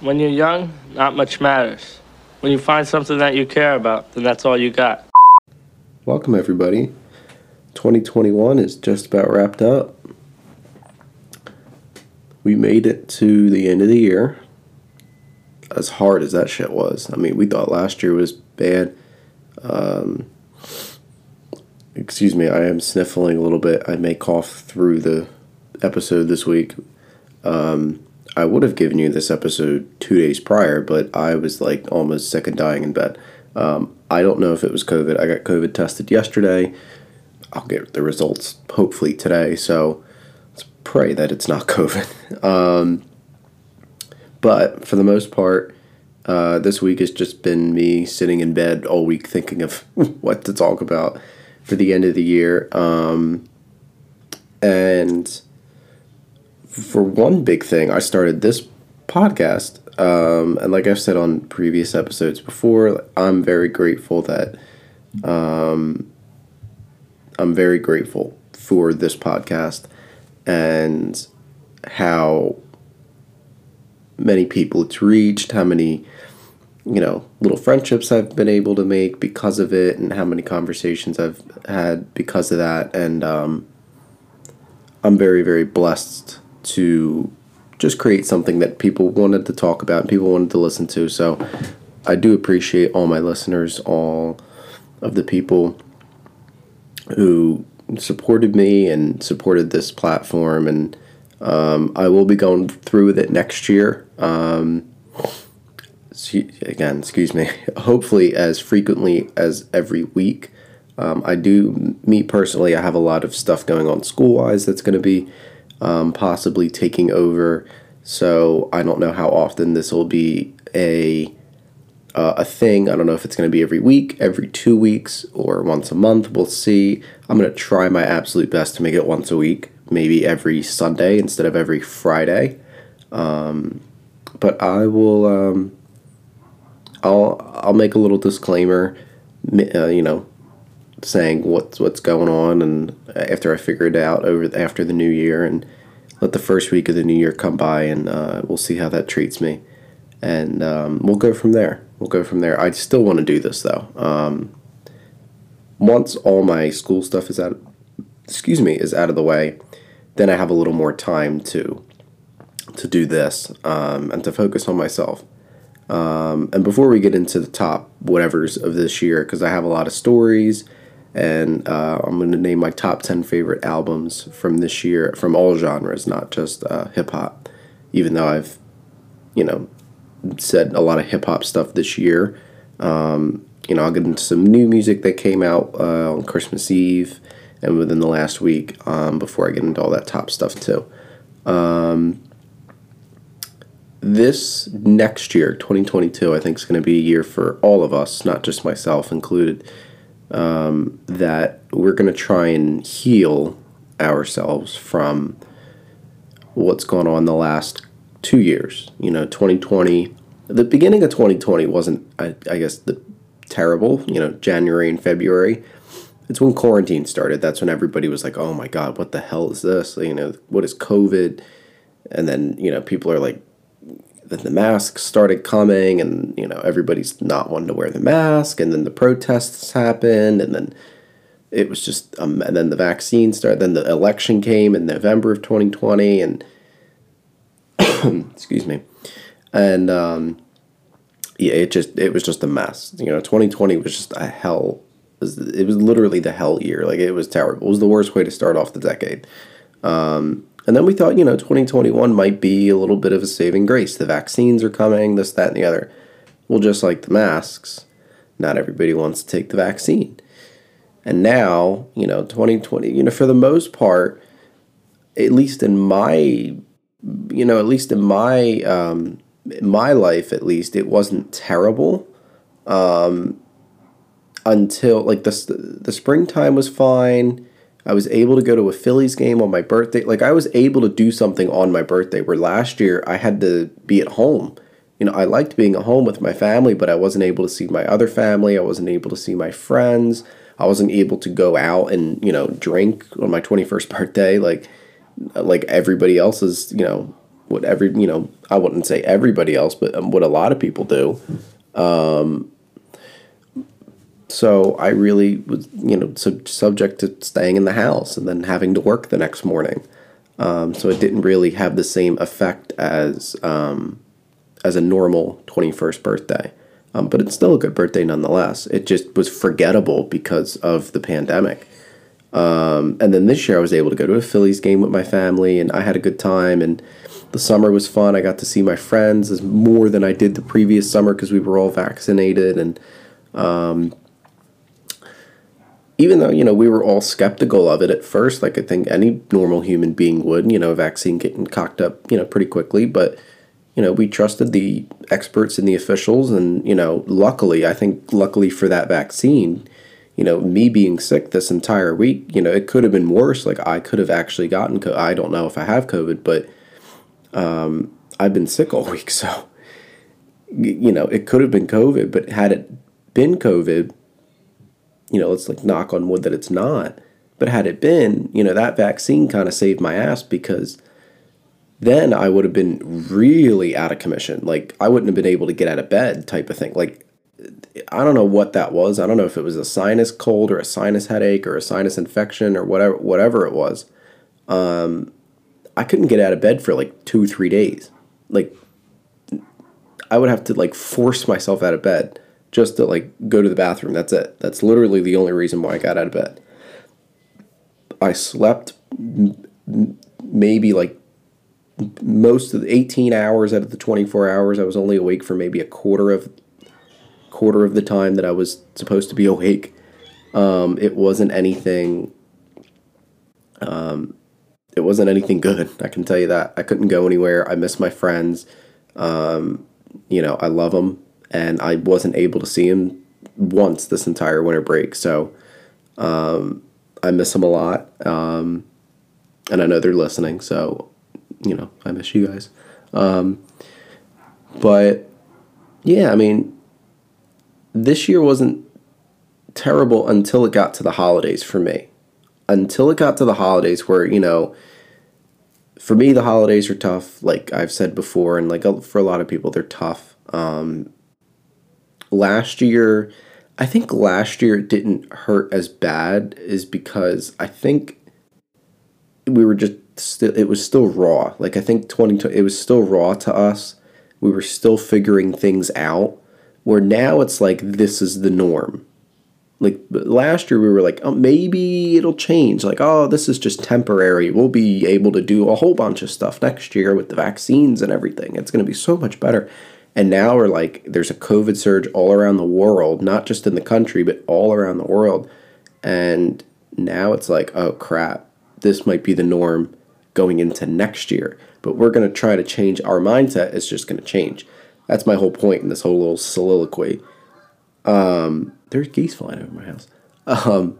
When you're young, not much matters. When you find something that you care about, then that's all you got. Welcome, everybody. 2021 is just about wrapped up. We made it to the end of the year. As hard as that shit was. I mean, we thought last year was bad. Um, excuse me, I am sniffling a little bit. I may cough through the episode this week. Um, I would have given you this episode two days prior, but I was like almost sick and dying in bed. Um, I don't know if it was COVID. I got COVID tested yesterday. I'll get the results hopefully today. So let's pray that it's not COVID. Um, but for the most part, uh, this week has just been me sitting in bed all week thinking of what to talk about for the end of the year. Um, and for one big thing, I started this podcast. Um, and like I've said on previous episodes before, I'm very grateful that um, I'm very grateful for this podcast and how many people it's reached, how many you know little friendships I've been able to make because of it, and how many conversations I've had because of that, and um, I'm very very blessed to just create something that people wanted to talk about and people wanted to listen to. So I do appreciate all my listeners, all of the people who supported me and supported this platform and um, I will be going through with it next year. Um, again, excuse me. Hopefully, as frequently as every week. Um, I do, me personally, I have a lot of stuff going on school wise that's going to be um, possibly taking over. So I don't know how often this will be a uh, a thing. I don't know if it's going to be every week, every two weeks, or once a month. We'll see. I'm going to try my absolute best to make it once a week, maybe every Sunday instead of every Friday. Um, but I will. Um, I'll I'll make a little disclaimer. Uh, you know, saying what's what's going on, and after I figure it out over after the new year, and let the first week of the new year come by, and uh, we'll see how that treats me, and um, we'll go from there. We'll go from there. I still want to do this though. Um, once all my school stuff is out, excuse me, is out of the way, then I have a little more time to to do this um, and to focus on myself. Um, and before we get into the top whatevers of this year, because I have a lot of stories and uh, I'm going to name my top 10 favorite albums from this year from all genres, not just uh, hip hop, even though I've, you know, said a lot of hip hop stuff this year. Um, you know, I'll get into some new music that came out uh, on Christmas Eve and within the last week um, before I get into all that top stuff too. Um, this next year, 2022, I think is going to be a year for all of us, not just myself included um, that we're going to try and heal ourselves from what's gone on the last two years. You know, 2020, the beginning of 2020 wasn't, I, I guess, the terrible, you know, January and February. It's when quarantine started. That's when everybody was like, oh my God, what the hell is this? You know, what is COVID? And then, you know, people are like, then the masks started coming and you know everybody's not wanting to wear the mask and then the protests happened and then it was just um, and then the vaccine started then the election came in november of 2020 and excuse me. And um, yeah it just it was just a mess. You know 2020 was just a hell it was literally the hell year. Like it was terrible. It was the worst way to start off the decade. Um, and then we thought, you know, 2021 might be a little bit of a saving grace. The vaccines are coming, this, that, and the other. Well, just like the masks, not everybody wants to take the vaccine. And now, you know, 2020, you know, for the most part, at least in my, you know, at least in my, um, in my life, at least, it wasn't terrible. Um, until like the the springtime was fine I was able to go to a Phillies game on my birthday. Like I was able to do something on my birthday where last year I had to be at home. You know, I liked being at home with my family, but I wasn't able to see my other family. I wasn't able to see my friends. I wasn't able to go out and, you know, drink on my 21st birthday like like everybody else's, you know, what every you know I wouldn't say everybody else, but um, what a lot of people do. Um, so I really was you know sub- subject to staying in the house and then having to work the next morning. Um, so it didn't really have the same effect as um, as a normal twenty first birthday. Um, but it's still a good birthday nonetheless. It just was forgettable because of the pandemic. Um, and then this year I was able to go to a Phillies game with my family, and I had a good time. And the summer was fun. I got to see my friends more than I did the previous summer because we were all vaccinated. And um, even though you know we were all skeptical of it at first, like I think any normal human being would, you know, a vaccine getting cocked up, you know, pretty quickly, but you know, we trusted the experts and the officials, and you know, luckily, I think luckily for that vaccine, you know, me being sick this entire week, you know, it could have been worse. Like I could have actually gotten, co- I don't know if I have COVID, but um, I've been sick all week, so you know, it could have been COVID. But had it been COVID, you know, let's like knock on wood that it's not. But had it been, you know, that vaccine kind of saved my ass because then I would have been really out of commission. Like I wouldn't have been able to get out of bed type of thing. Like I don't know what that was. I don't know if it was a sinus cold or a sinus headache or a sinus infection or whatever whatever it was. Um, I couldn't get out of bed for like two three days. Like I would have to like force myself out of bed just to like go to the bathroom. That's it. That's literally the only reason why I got out of bed. I slept maybe like most of the 18 hours out of the 24 hours i was only awake for maybe a quarter of quarter of the time that i was supposed to be awake um, it wasn't anything um, it wasn't anything good i can tell you that i couldn't go anywhere i miss my friends um, you know i love them and i wasn't able to see him once this entire winter break so um, i miss him a lot um, and i know they're listening so you know, I miss you guys. Um, but yeah, I mean, this year wasn't terrible until it got to the holidays for me. Until it got to the holidays, where, you know, for me, the holidays are tough. Like I've said before, and like for a lot of people, they're tough. Um, last year, I think last year it didn't hurt as bad, is because I think we were just still it was still raw. Like I think 2020 it was still raw to us. We were still figuring things out. Where now it's like this is the norm. Like last year we were like, "Oh, maybe it'll change." Like, "Oh, this is just temporary. We'll be able to do a whole bunch of stuff next year with the vaccines and everything. It's going to be so much better." And now we're like there's a COVID surge all around the world, not just in the country, but all around the world. And now it's like, "Oh crap. This might be the norm." going into next year. But we're going to try to change our mindset. It's just going to change. That's my whole point in this whole little soliloquy. Um, there's geese flying over my house. Um,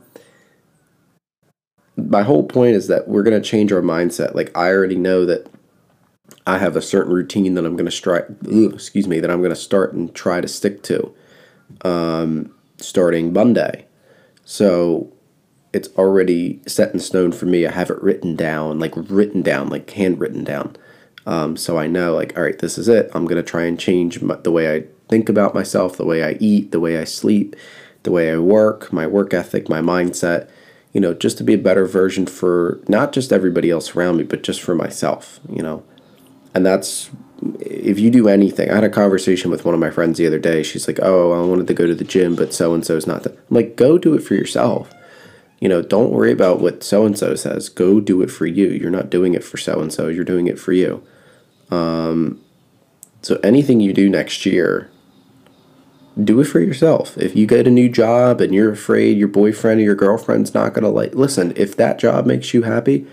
my whole point is that we're going to change our mindset. Like I already know that I have a certain routine that I'm going to strike. Excuse me, that I'm going to start and try to stick to, um, starting Monday. So it's already set in stone for me. I have it written down, like written down, like handwritten down. Um, so I know, like, all right, this is it. I'm gonna try and change my, the way I think about myself, the way I eat, the way I sleep, the way I work, my work ethic, my mindset. You know, just to be a better version for not just everybody else around me, but just for myself. You know, and that's if you do anything. I had a conversation with one of my friends the other day. She's like, "Oh, I wanted to go to the gym, but so and so's not." The-. I'm like, "Go do it for yourself." you know, don't worry about what so and so says. Go do it for you. You're not doing it for so and so. You're doing it for you. Um, so anything you do next year, do it for yourself. If you get a new job and you're afraid your boyfriend or your girlfriend's not gonna like, listen. If that job makes you happy,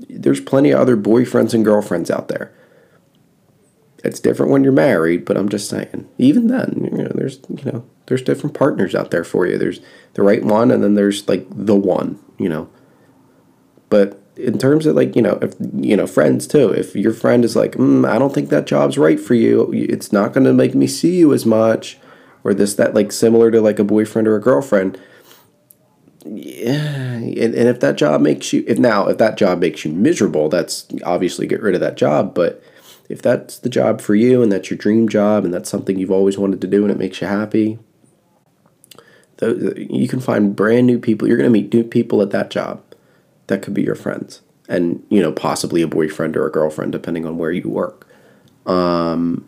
there's plenty of other boyfriends and girlfriends out there. It's different when you're married, but I'm just saying. Even then, you know, there's you know there's different partners out there for you. There's the right one, and then there's like the one, you know. But in terms of like you know, if you know friends too, if your friend is like, mm, I don't think that job's right for you, it's not going to make me see you as much, or this that like similar to like a boyfriend or a girlfriend. Yeah, and, and if that job makes you if now if that job makes you miserable, that's obviously get rid of that job. But if that's the job for you and that's your dream job and that's something you've always wanted to do and it makes you happy, you can find brand new people. You're going to meet new people at that job that could be your friends and, you know, possibly a boyfriend or a girlfriend, depending on where you work. Um,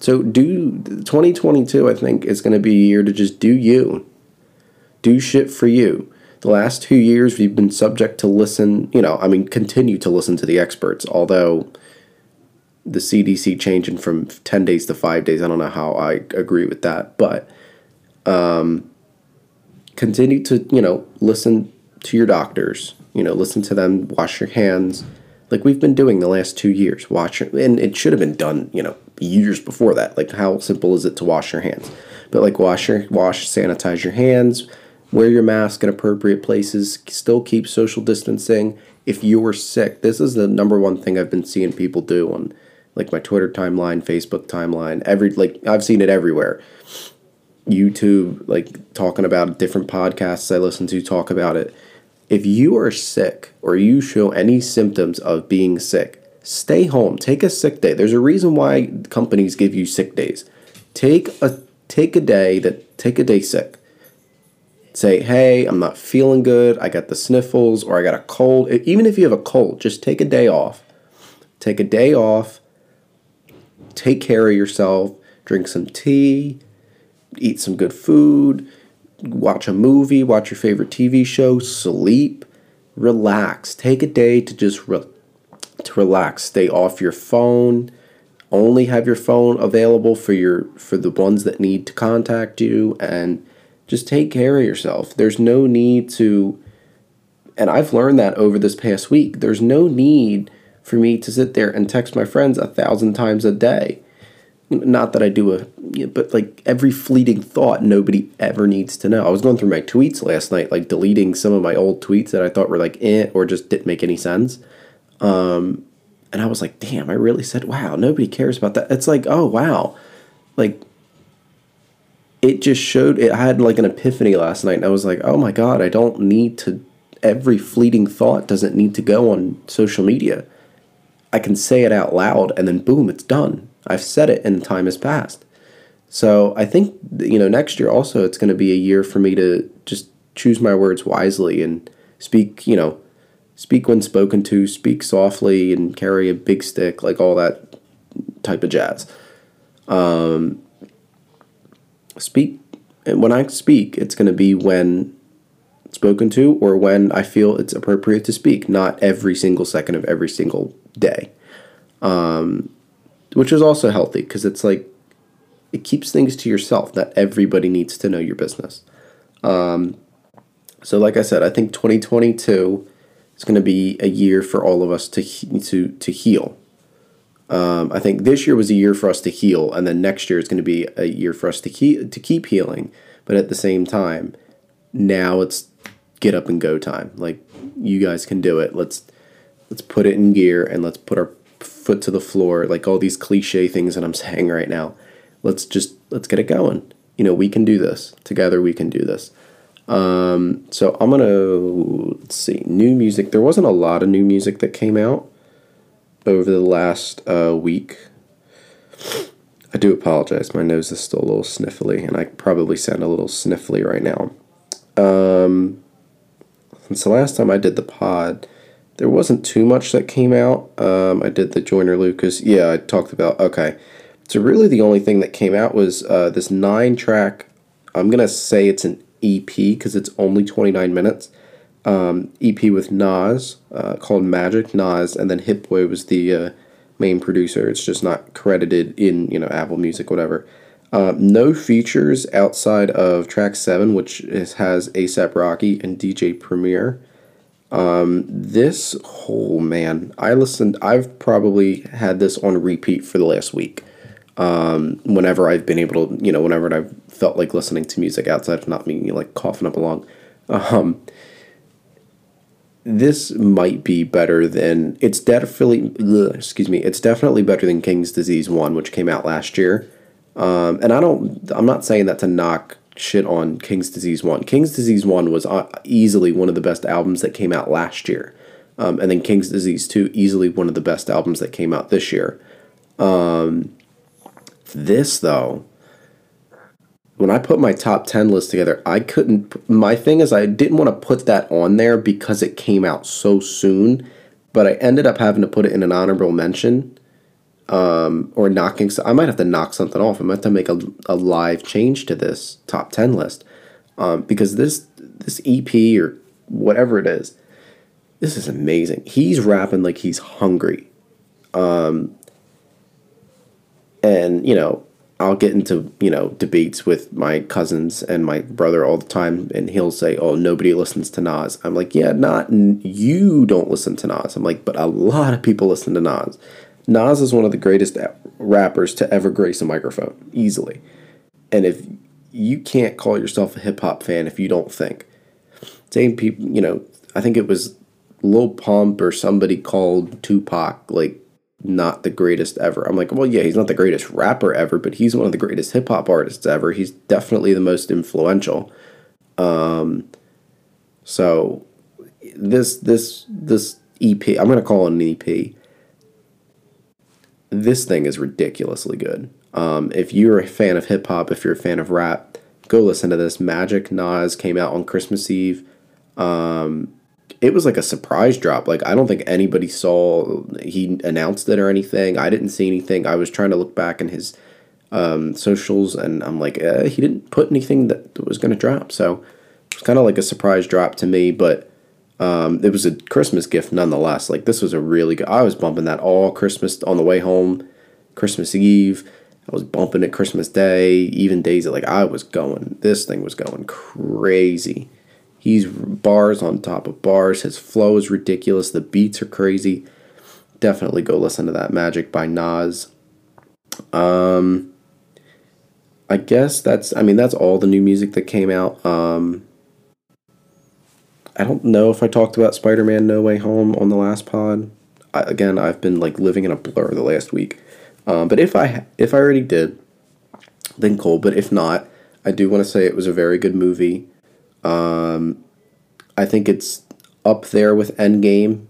so do 2022, I think, is going to be a year to just do you. Do shit for you. The last two years, we've been subject to listen, you know, I mean, continue to listen to the experts, although the CDC changing from 10 days to five days, I don't know how I agree with that, but um, continue to, you know, listen to your doctors, you know, listen to them, wash your hands, like we've been doing the last two years. Wash your, and it should have been done, you know, years before that. Like how simple is it to wash your hands? But like wash your wash, sanitize your hands, wear your mask in appropriate places, still keep social distancing. If you are sick, this is the number one thing I've been seeing people do on like my Twitter timeline, Facebook timeline, every like I've seen it everywhere. YouTube, like talking about different podcasts I listen to talk about it. If you are sick or you show any symptoms of being sick, stay home. Take a sick day. There's a reason why companies give you sick days. Take a take a day that take a day sick. Say, "Hey, I'm not feeling good. I got the sniffles or I got a cold." Even if you have a cold, just take a day off. Take a day off. Take care of yourself. Drink some tea, eat some good food, watch a movie, watch your favorite TV show, sleep, relax. Take a day to just re- to relax. Stay off your phone. Only have your phone available for your for the ones that need to contact you and just take care of yourself. There's no need to and I've learned that over this past week. There's no need for me to sit there and text my friends a thousand times a day not that I do a, but like every fleeting thought nobody ever needs to know. I was going through my tweets last night, like deleting some of my old tweets that I thought were like eh, or just didn't make any sense. Um, and I was like, damn, I really said, wow, nobody cares about that. It's like, oh, wow. Like, it just showed, it, I had like an epiphany last night, and I was like, oh my God, I don't need to, every fleeting thought doesn't need to go on social media. I can say it out loud, and then boom, it's done I've said it and the time has passed. So I think you know next year also it's going to be a year for me to just choose my words wisely and speak, you know, speak when spoken to, speak softly and carry a big stick, like all that type of jazz. Um, speak and when I speak, it's going to be when spoken to or when I feel it's appropriate to speak, not every single second of every single day. Um, which is also healthy because it's like it keeps things to yourself that everybody needs to know your business. Um, so, like I said, I think 2022 is going to be a year for all of us to to to heal. Um, I think this year was a year for us to heal, and then next year is going to be a year for us to keep to keep healing. But at the same time, now it's get up and go time. Like you guys can do it. Let's let's put it in gear and let's put our foot to the floor, like all these cliche things that I'm saying right now. Let's just let's get it going. You know, we can do this together. We can do this. Um, so I'm gonna let's see new music. There wasn't a lot of new music that came out over the last uh, week. I do apologize. My nose is still a little sniffly, and I probably sound a little sniffly right now. Um, since the last time I did the pod, there wasn't too much that came out. Um, I did the Joyner Lucas. Yeah, I talked about. Okay. So, really, the only thing that came out was uh, this nine track. I'm going to say it's an EP because it's only 29 minutes. Um, EP with Nas uh, called Magic Nas, and then Hit Boy was the uh, main producer. It's just not credited in you know Apple Music, whatever. Uh, no features outside of track seven, which is, has ASAP Rocky and DJ Premier. Um, this whole man, I listened. I've probably had this on repeat for the last week. Um, whenever I've been able to, you know, whenever I've felt like listening to music outside of not me like coughing up along. Um, this might be better than it's definitely excuse me it's definitely better than king's disease 1 which came out last year um, and i don't i'm not saying that to knock shit on King's Disease 1. King's Disease 1 was uh, easily one of the best albums that came out last year. Um, and then King's Disease 2, easily one of the best albums that came out this year. Um, this, though, when I put my top 10 list together, I couldn't. My thing is, I didn't want to put that on there because it came out so soon, but I ended up having to put it in an honorable mention um, or knocking. So I might have to knock something off. I might have to make a, a live change to this top 10 list um, because this, this EP or whatever it is, this is amazing. He's rapping like he's hungry. Um, and, you know, I'll get into, you know, debates with my cousins and my brother all the time, and he'll say, Oh, nobody listens to Nas. I'm like, Yeah, not you don't listen to Nas. I'm like, But a lot of people listen to Nas. Nas is one of the greatest rappers to ever grace a microphone, easily. And if you can't call yourself a hip hop fan if you don't think, same people, you know, I think it was Lil Pump or somebody called Tupac like not the greatest ever. I'm like, well, yeah, he's not the greatest rapper ever, but he's one of the greatest hip hop artists ever. He's definitely the most influential. Um, so this this this EP, I'm gonna call it an EP. This thing is ridiculously good. Um, if you're a fan of hip hop, if you're a fan of rap, go listen to this. Magic Nas came out on Christmas Eve. Um, it was like a surprise drop. Like I don't think anybody saw he announced it or anything. I didn't see anything. I was trying to look back in his um, socials, and I'm like, eh, he didn't put anything that was going to drop. So it was kind of like a surprise drop to me, but um, it was a Christmas gift nonetheless. Like this was a really good. I was bumping that all Christmas on the way home, Christmas Eve. I was bumping it Christmas Day, even days that like I was going. This thing was going crazy. He's bars on top of bars. His flow is ridiculous. The beats are crazy. Definitely go listen to that Magic by Nas. Um, I guess that's. I mean, that's all the new music that came out. Um, I don't know if I talked about Spider-Man: No Way Home on the last pod. I, again, I've been like living in a blur the last week. Um, but if I if I already did, then cool. But if not, I do want to say it was a very good movie. Um, I think it's up there with Endgame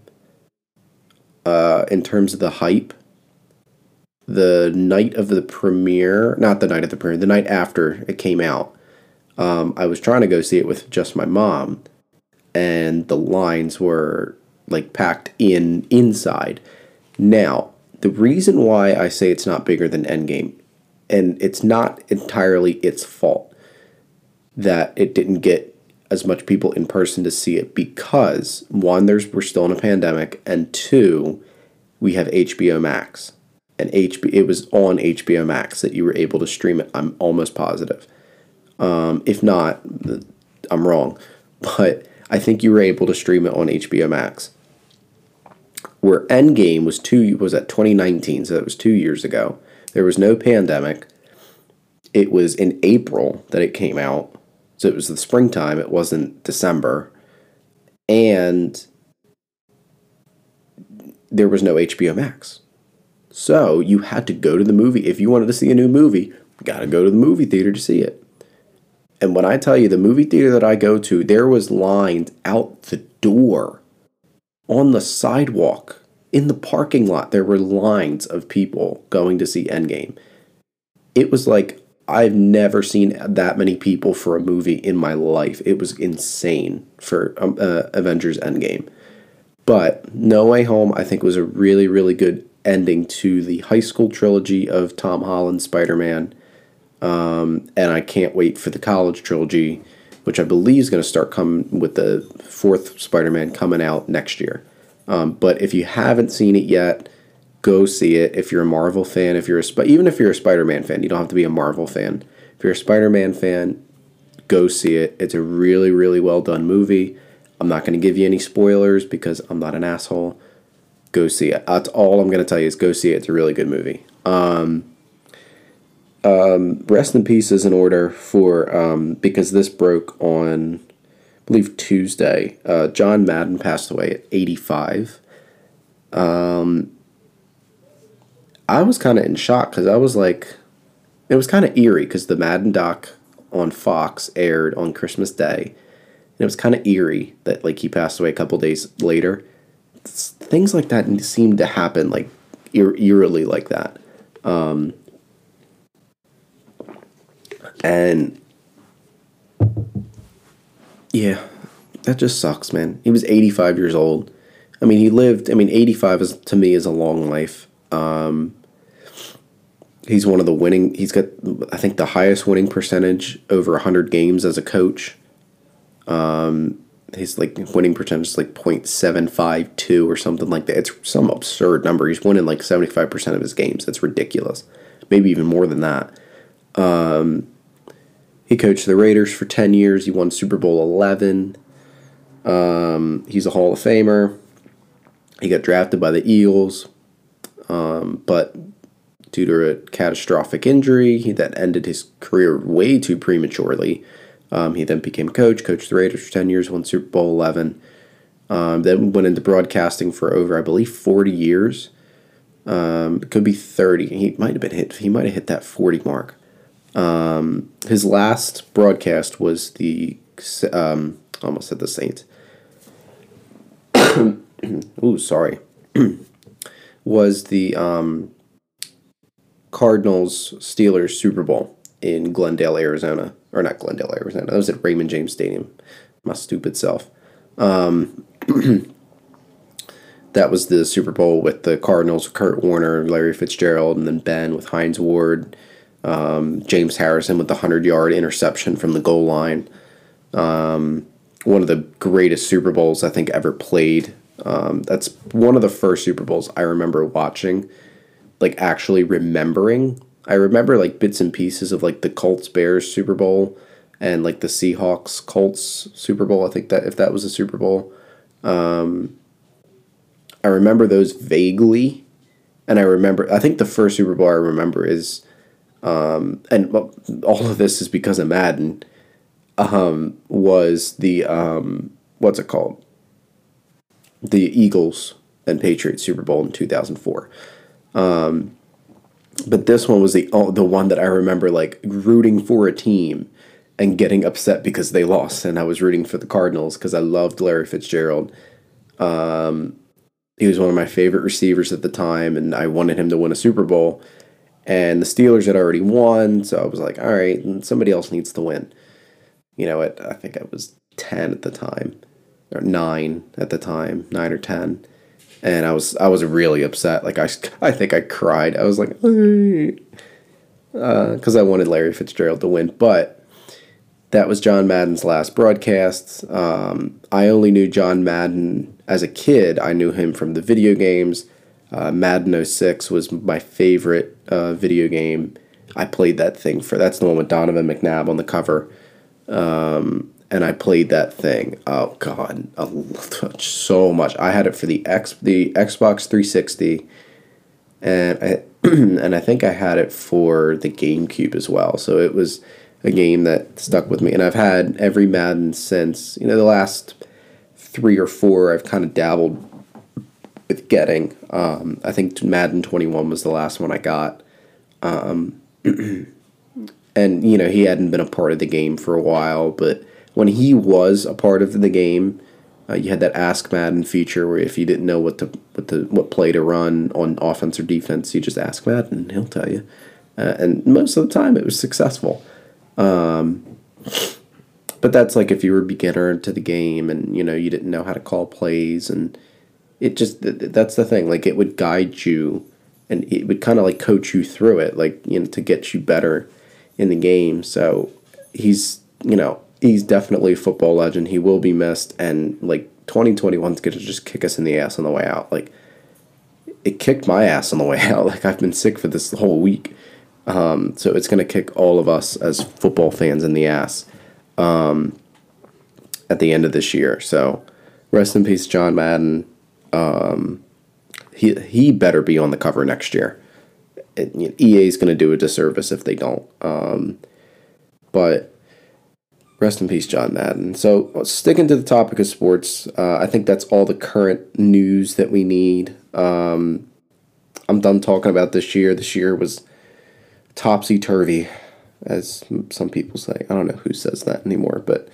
uh, in terms of the hype. The night of the premiere, not the night of the premiere, the night after it came out, um, I was trying to go see it with just my mom, and the lines were like packed in inside. Now, the reason why I say it's not bigger than Endgame, and it's not entirely its fault that it didn't get as much people in person to see it because one, there's we're still in a pandemic, and two, we have HBO Max, and HB it was on HBO Max that you were able to stream it. I'm almost positive. Um, if not, I'm wrong, but I think you were able to stream it on HBO Max. Where Endgame was two was at 2019, so that was two years ago. There was no pandemic. It was in April that it came out so it was the springtime, it wasn't December. And there was no HBO Max. So you had to go to the movie. If you wanted to see a new movie, you got to go to the movie theater to see it. And when I tell you the movie theater that I go to, there was lines out the door, on the sidewalk, in the parking lot. There were lines of people going to see Endgame. It was like I've never seen that many people for a movie in my life. It was insane for um, uh, Avengers Endgame. But No Way Home, I think, was a really, really good ending to the high school trilogy of Tom Holland Spider Man. Um, and I can't wait for the college trilogy, which I believe is going to start coming with the fourth Spider Man coming out next year. Um, but if you haven't seen it yet, go see it if you're a Marvel fan. If you're a even if you're a Spider-Man fan, you don't have to be a Marvel fan. If you're a Spider-Man fan, go see it. It's a really really well done movie. I'm not going to give you any spoilers because I'm not an asshole. Go see it. That's all I'm going to tell you is go see it. It's a really good movie. Um, um, rest in peace is in order for um, because this broke on I believe Tuesday. Uh, John Madden passed away at 85. Um, I was kind of in shock because I was like, it was kind of eerie because the Madden doc on Fox aired on Christmas Day, and it was kind of eerie that like he passed away a couple days later. It's- things like that seem to happen like eer- eerily like that, um, and yeah, that just sucks, man. He was eighty five years old. I mean, he lived. I mean, eighty five is to me is a long life. Um, he's one of the winning. He's got, I think, the highest winning percentage over hundred games as a coach. Um, his like winning percentage is like 0.752 or something like that. It's some absurd number. He's winning like seventy five percent of his games. That's ridiculous. Maybe even more than that. Um, he coached the Raiders for ten years. He won Super Bowl eleven. Um, he's a Hall of Famer. He got drafted by the Eagles, um, but due to a catastrophic injury that ended his career way too prematurely. Um, he then became coach, coached the Raiders for 10 years, won Super Bowl 11. Um, then went into broadcasting for over, I believe, 40 years. Um, could be 30. He might have been hit, he might have hit that 40 mark. Um, his last broadcast was the, um, almost said the Saints. Ooh, sorry. was the um, Cardinals Steelers Super Bowl in Glendale, Arizona. Or not Glendale, Arizona. That was at Raymond James Stadium. My stupid self. Um, that was the Super Bowl with the Cardinals, Kurt Warner, Larry Fitzgerald, and then Ben with Hines Ward, um, James Harrison with the 100 yard interception from the goal line. Um, one of the greatest Super Bowls I think ever played. Um, that's one of the first Super Bowls I remember watching, like actually remembering. I remember like bits and pieces of like the Colts Bears Super Bowl and like the Seahawks Colts Super Bowl. I think that if that was a Super Bowl, um, I remember those vaguely, and I remember. I think the first Super Bowl I remember is, um, and all of this is because of Madden. Um, was the um, what's it called? The Eagles and Patriots Super Bowl in two thousand four. Um, but this one was the oh, the one that I remember like rooting for a team and getting upset because they lost, and I was rooting for the Cardinals because I loved Larry Fitzgerald. Um, he was one of my favorite receivers at the time, and I wanted him to win a Super Bowl. And the Steelers had already won, so I was like, all right, somebody else needs to win. You know, at, I think I was 10 at the time, or 9 at the time, 9 or 10. And I was I was really upset. Like, I, I think I cried. I was like, because uh, I wanted Larry Fitzgerald to win. But that was John Madden's last broadcast. Um, I only knew John Madden as a kid. I knew him from the video games. Uh, Madden 06 was my favorite uh, video game. I played that thing for that's the one with Donovan McNabb on the cover. Um, and I played that thing. Oh god, so much. I had it for the X the Xbox 360 and I and I think I had it for the GameCube as well. So it was a game that stuck with me and I've had every Madden since. You know, the last 3 or 4 I've kind of dabbled with getting. Um, I think Madden 21 was the last one I got. Um, and you know he hadn't been a part of the game for a while, but when he was a part of the game, uh, you had that Ask Madden feature where if you didn't know what to what the what play to run on offense or defense, you just ask Madden and he'll tell you. Uh, and most of the time, it was successful. Um, but that's like if you were a beginner to the game and you know you didn't know how to call plays and it just that's the thing like it would guide you and it would kind of like coach you through it like you know to get you better in the game so he's you know he's definitely a football legend. He will be missed and like 2021 is going to just kick us in the ass on the way out. Like it kicked my ass on the way out. Like i've been sick for this whole week. Um, so it's to kick all of us as football fans in the ass um, at the end of this year. So rest in peace john madden. Um, he he better be on the cover next year. EA is going to do a disservice if they don't. Um, but rest in peace, John Madden. So sticking to the topic of sports, uh, I think that's all the current news that we need. Um, I'm done talking about this year. This year was topsy turvy. as some people say. I don't know who says that anymore, but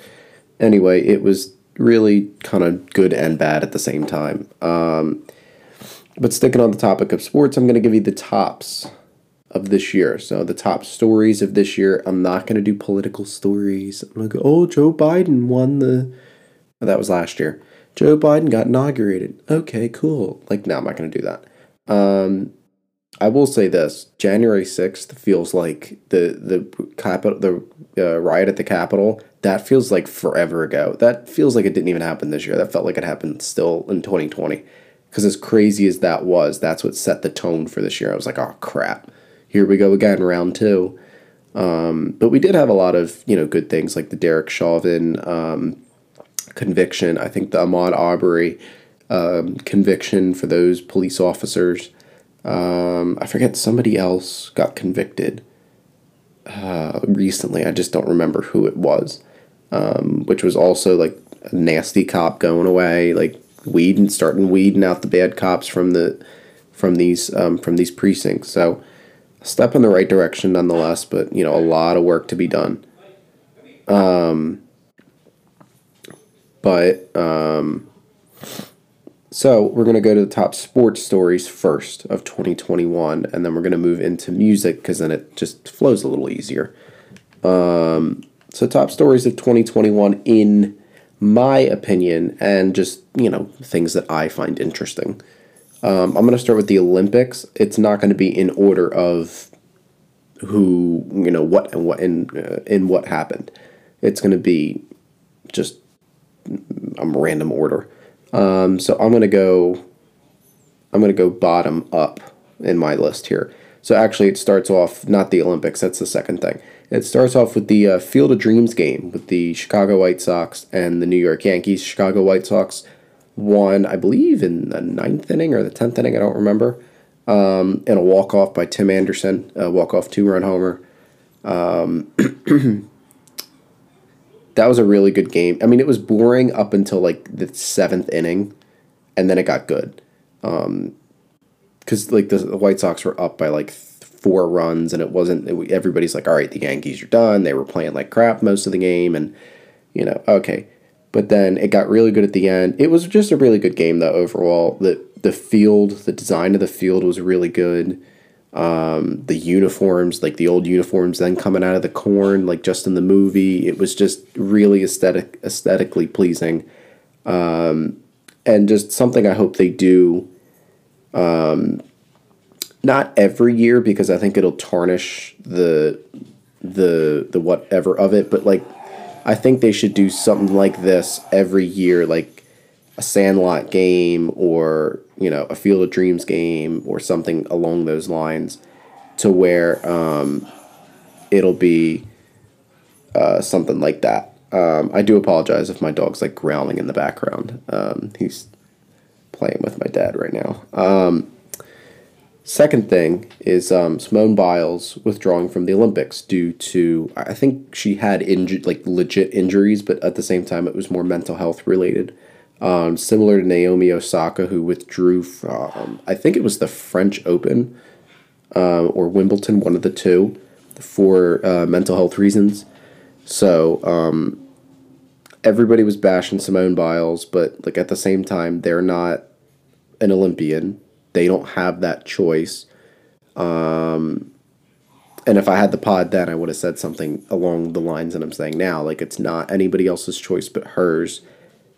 anyway, it was really kind of good and bad at the same time. Um, but sticking on the topic of sports, I'm going to give you the tops of this year. So the top stories of this year. I'm not going to do political stories. I'm going to go, oh, Joe Biden won the. Oh, that was last year. Joe Biden got inaugurated. Okay, cool. Like, no, I'm not going to do that. Um, I will say this: January sixth feels like the the capital the uh, riot at the Capitol. That feels like forever ago. That feels like it didn't even happen this year. That felt like it happened still in 2020. Because as crazy as that was, that's what set the tone for this year. I was like, oh crap, here we go again, round two. Um, but we did have a lot of you know good things like the Derek Chauvin um, conviction. I think the Ahmaud Arbery um, conviction for those police officers. Um, I forget somebody else got convicted uh, recently. I just don't remember who it was, um, which was also like a nasty cop going away, like weeding, starting weeding out the bad cops from the from these um, from these precincts. So step in the right direction nonetheless, but you know a lot of work to be done. Um, but um, so we're going to go to the top sports stories first of 2021, and then we're going to move into music because then it just flows a little easier. Um, so top stories of 2021 in my opinion, and just you know things that I find interesting. Um, I'm going to start with the Olympics. It's not going to be in order of who you know what and what in uh, what happened. It's going to be just a random order. Um, so I'm gonna go. I'm gonna go bottom up in my list here. So actually, it starts off not the Olympics. That's the second thing. It starts off with the uh, Field of Dreams game with the Chicago White Sox and the New York Yankees. Chicago White Sox won, I believe, in the ninth inning or the tenth inning. I don't remember. Um, and a walk off by Tim Anderson, a walk off two run homer. Um, that was a really good game. I mean, it was boring up until like the seventh inning, and then it got good. Um, because like the, the, White Sox were up by like four runs, and it wasn't. It, everybody's like, "All right, the Yankees are done." They were playing like crap most of the game, and you know, okay. But then it got really good at the end. It was just a really good game though overall. The the field, the design of the field was really good. Um, the uniforms, like the old uniforms, then coming out of the corn, like just in the movie, it was just really aesthetic, aesthetically pleasing, um, and just something I hope they do. Um, not every year because I think it'll tarnish the the the whatever of it, but like I think they should do something like this every year, like a Sandlot game or you know a Field of Dreams game or something along those lines, to where um, it'll be uh, something like that. Um, I do apologize if my dog's like growling in the background. Um, he's playing with my dad right now. Um, second thing is um, Simone Biles withdrawing from the Olympics due to I think she had inju- like legit injuries, but at the same time it was more mental health related. Um, similar to Naomi Osaka, who withdrew from, I think it was the French Open uh, or Wimbledon, one of the two, for uh, mental health reasons. So um, everybody was bashing Simone Biles, but like at the same time, they're not an Olympian. They don't have that choice. Um, and if I had the pod then, I would have said something along the lines that I'm saying now. Like it's not anybody else's choice but hers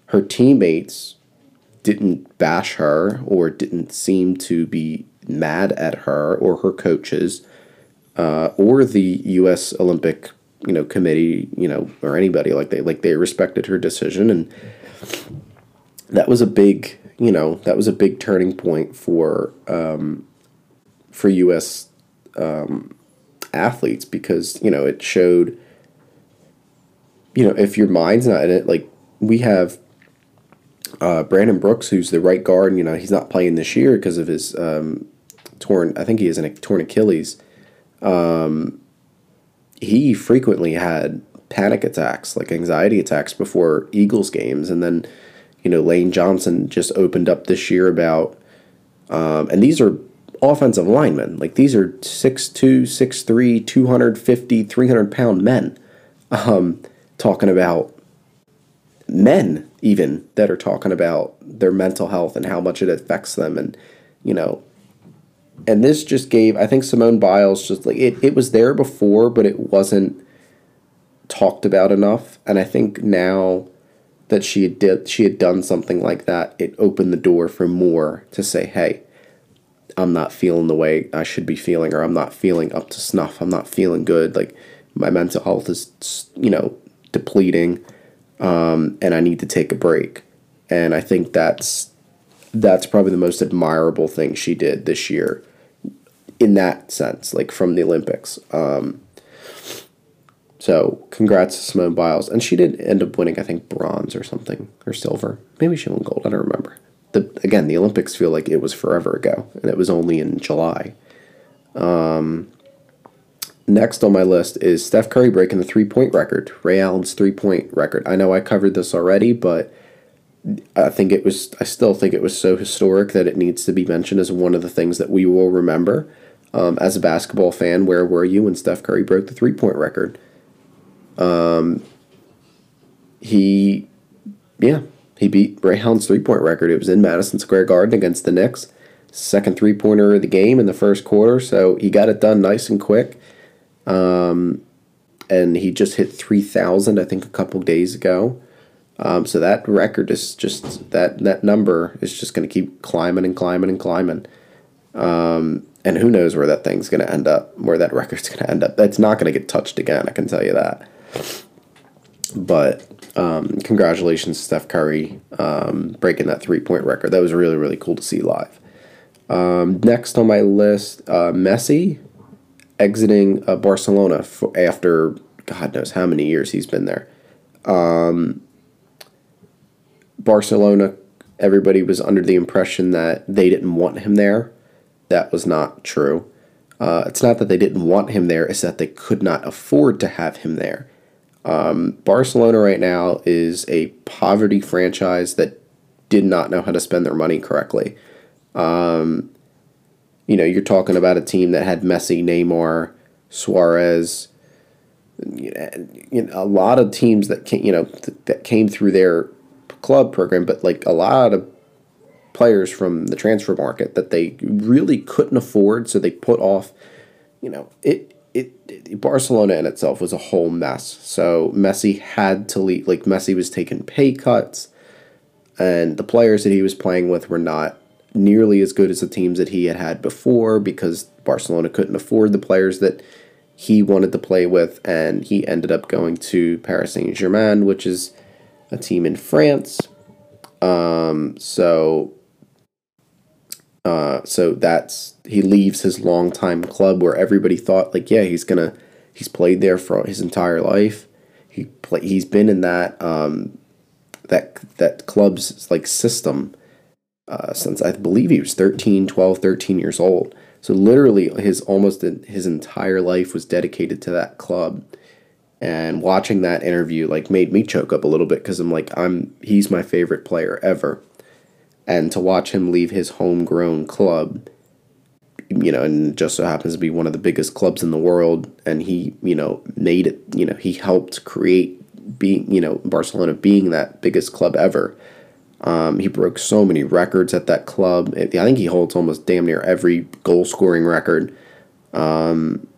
her teammates didn't bash her or didn't seem to be mad at her or her coaches uh, or the U.S. Olympic you know committee you know or anybody like they like they respected her decision and that was a big you know that was a big turning point for um, for U.S. Um, athletes because you know it showed you know if your mind's not in it like we have uh, Brandon Brooks, who's the right guard, you know, he's not playing this year because of his um, torn. I think he has a torn Achilles. Um, he frequently had panic attacks, like anxiety attacks, before Eagles games, and then, you know, Lane Johnson just opened up this year about, um, and these are offensive linemen. Like these are 6'2, 6'3, 250, 300 pound men. Um, talking about men, even that are talking about their mental health and how much it affects them. And, you know, and this just gave, I think Simone Biles just like it, it was there before, but it wasn't talked about enough. And I think now that she had did she had done something like that, it opened the door for more to say, hey, I'm not feeling the way I should be feeling, or I'm not feeling up to snuff. I'm not feeling good. Like my mental health is, you know, depleting, um, and I need to take a break. And I think that's that's probably the most admirable thing she did this year, in that sense, like from the Olympics. Um, so congrats to Simone Biles, and she did end up winning, I think, bronze or something or silver. Maybe she won gold. I don't remember the again the Olympics feel like it was forever ago, and it was only in July. Um, next on my list is Steph Curry breaking the three point record, Ray Allen's three point record. I know I covered this already, but I think it was I still think it was so historic that it needs to be mentioned as one of the things that we will remember. Um, as a basketball fan, where were you when Steph Curry broke the three point record? Um, he, yeah, he beat Ray Allen's three point record. It was in Madison Square Garden against the Knicks. Second three pointer of the game in the first quarter. So he got it done nice and quick. Um, and he just hit 3,000, I think, a couple days ago. Um, so that record is just, that, that number is just going to keep climbing and climbing and climbing. Um, and who knows where that thing's going to end up, where that record's going to end up. That's not going to get touched again, I can tell you that. But um, congratulations, Steph Curry, um, breaking that three point record. That was really, really cool to see live. Um, next on my list, uh, Messi exiting uh, Barcelona after God knows how many years he's been there. Um, Barcelona, everybody was under the impression that they didn't want him there. That was not true. Uh, it's not that they didn't want him there, it's that they could not afford to have him there. Um, Barcelona right now is a poverty franchise that did not know how to spend their money correctly. Um, you know, you're talking about a team that had Messi, Neymar, Suarez, you know, a lot of teams that came, you know, th- that came through their club program, but like a lot of players from the transfer market that they really couldn't afford, so they put off. You know, it it, it, Barcelona in itself was a whole mess. So Messi had to leave. Like Messi was taking pay cuts, and the players that he was playing with were not nearly as good as the teams that he had had before because Barcelona couldn't afford the players that he wanted to play with, and he ended up going to Paris Saint Germain, which is a team in France. Um, so uh, so that's he leaves his longtime club where everybody thought like yeah he's gonna he's played there for his entire life. He play, he's been in that um, that that club's like system uh, since I believe he was 13, 12, 13 years old. So literally his almost his entire life was dedicated to that club. And watching that interview like made me choke up a little bit because I'm like I'm he's my favorite player ever and to watch him leave his homegrown club you know and just so happens to be one of the biggest clubs in the world and he you know made it you know he helped create being you know barcelona being that biggest club ever. Um, he broke so many records at that club. I think he holds almost damn near every goal scoring record. Um,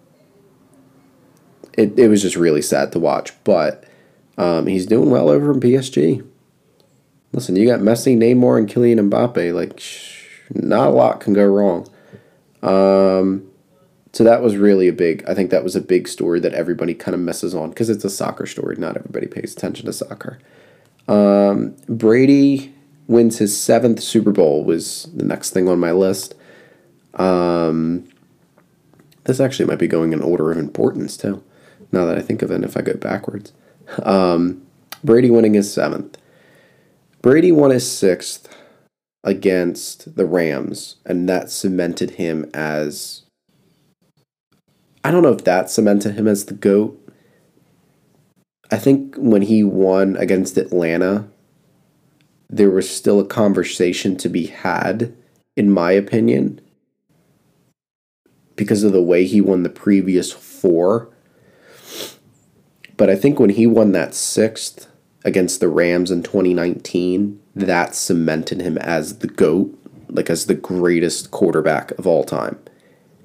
it, it was just really sad to watch but um, he's doing well over in psg Listen, you got Messi, Neymar, and Kylian Mbappe. Like, sh- not a lot can go wrong. Um, so that was really a big. I think that was a big story that everybody kind of messes on because it's a soccer story. Not everybody pays attention to soccer. Um, Brady wins his seventh Super Bowl was the next thing on my list. Um, this actually might be going in order of importance too. Now that I think of it, if I go backwards, um, Brady winning his seventh. Brady won his sixth against the Rams, and that cemented him as. I don't know if that cemented him as the GOAT. I think when he won against Atlanta, there was still a conversation to be had, in my opinion. because of the way he won the previous four. But I think when he won that sixth against the Rams in 2019, that cemented him as the GOAT, like as the greatest quarterback of all time.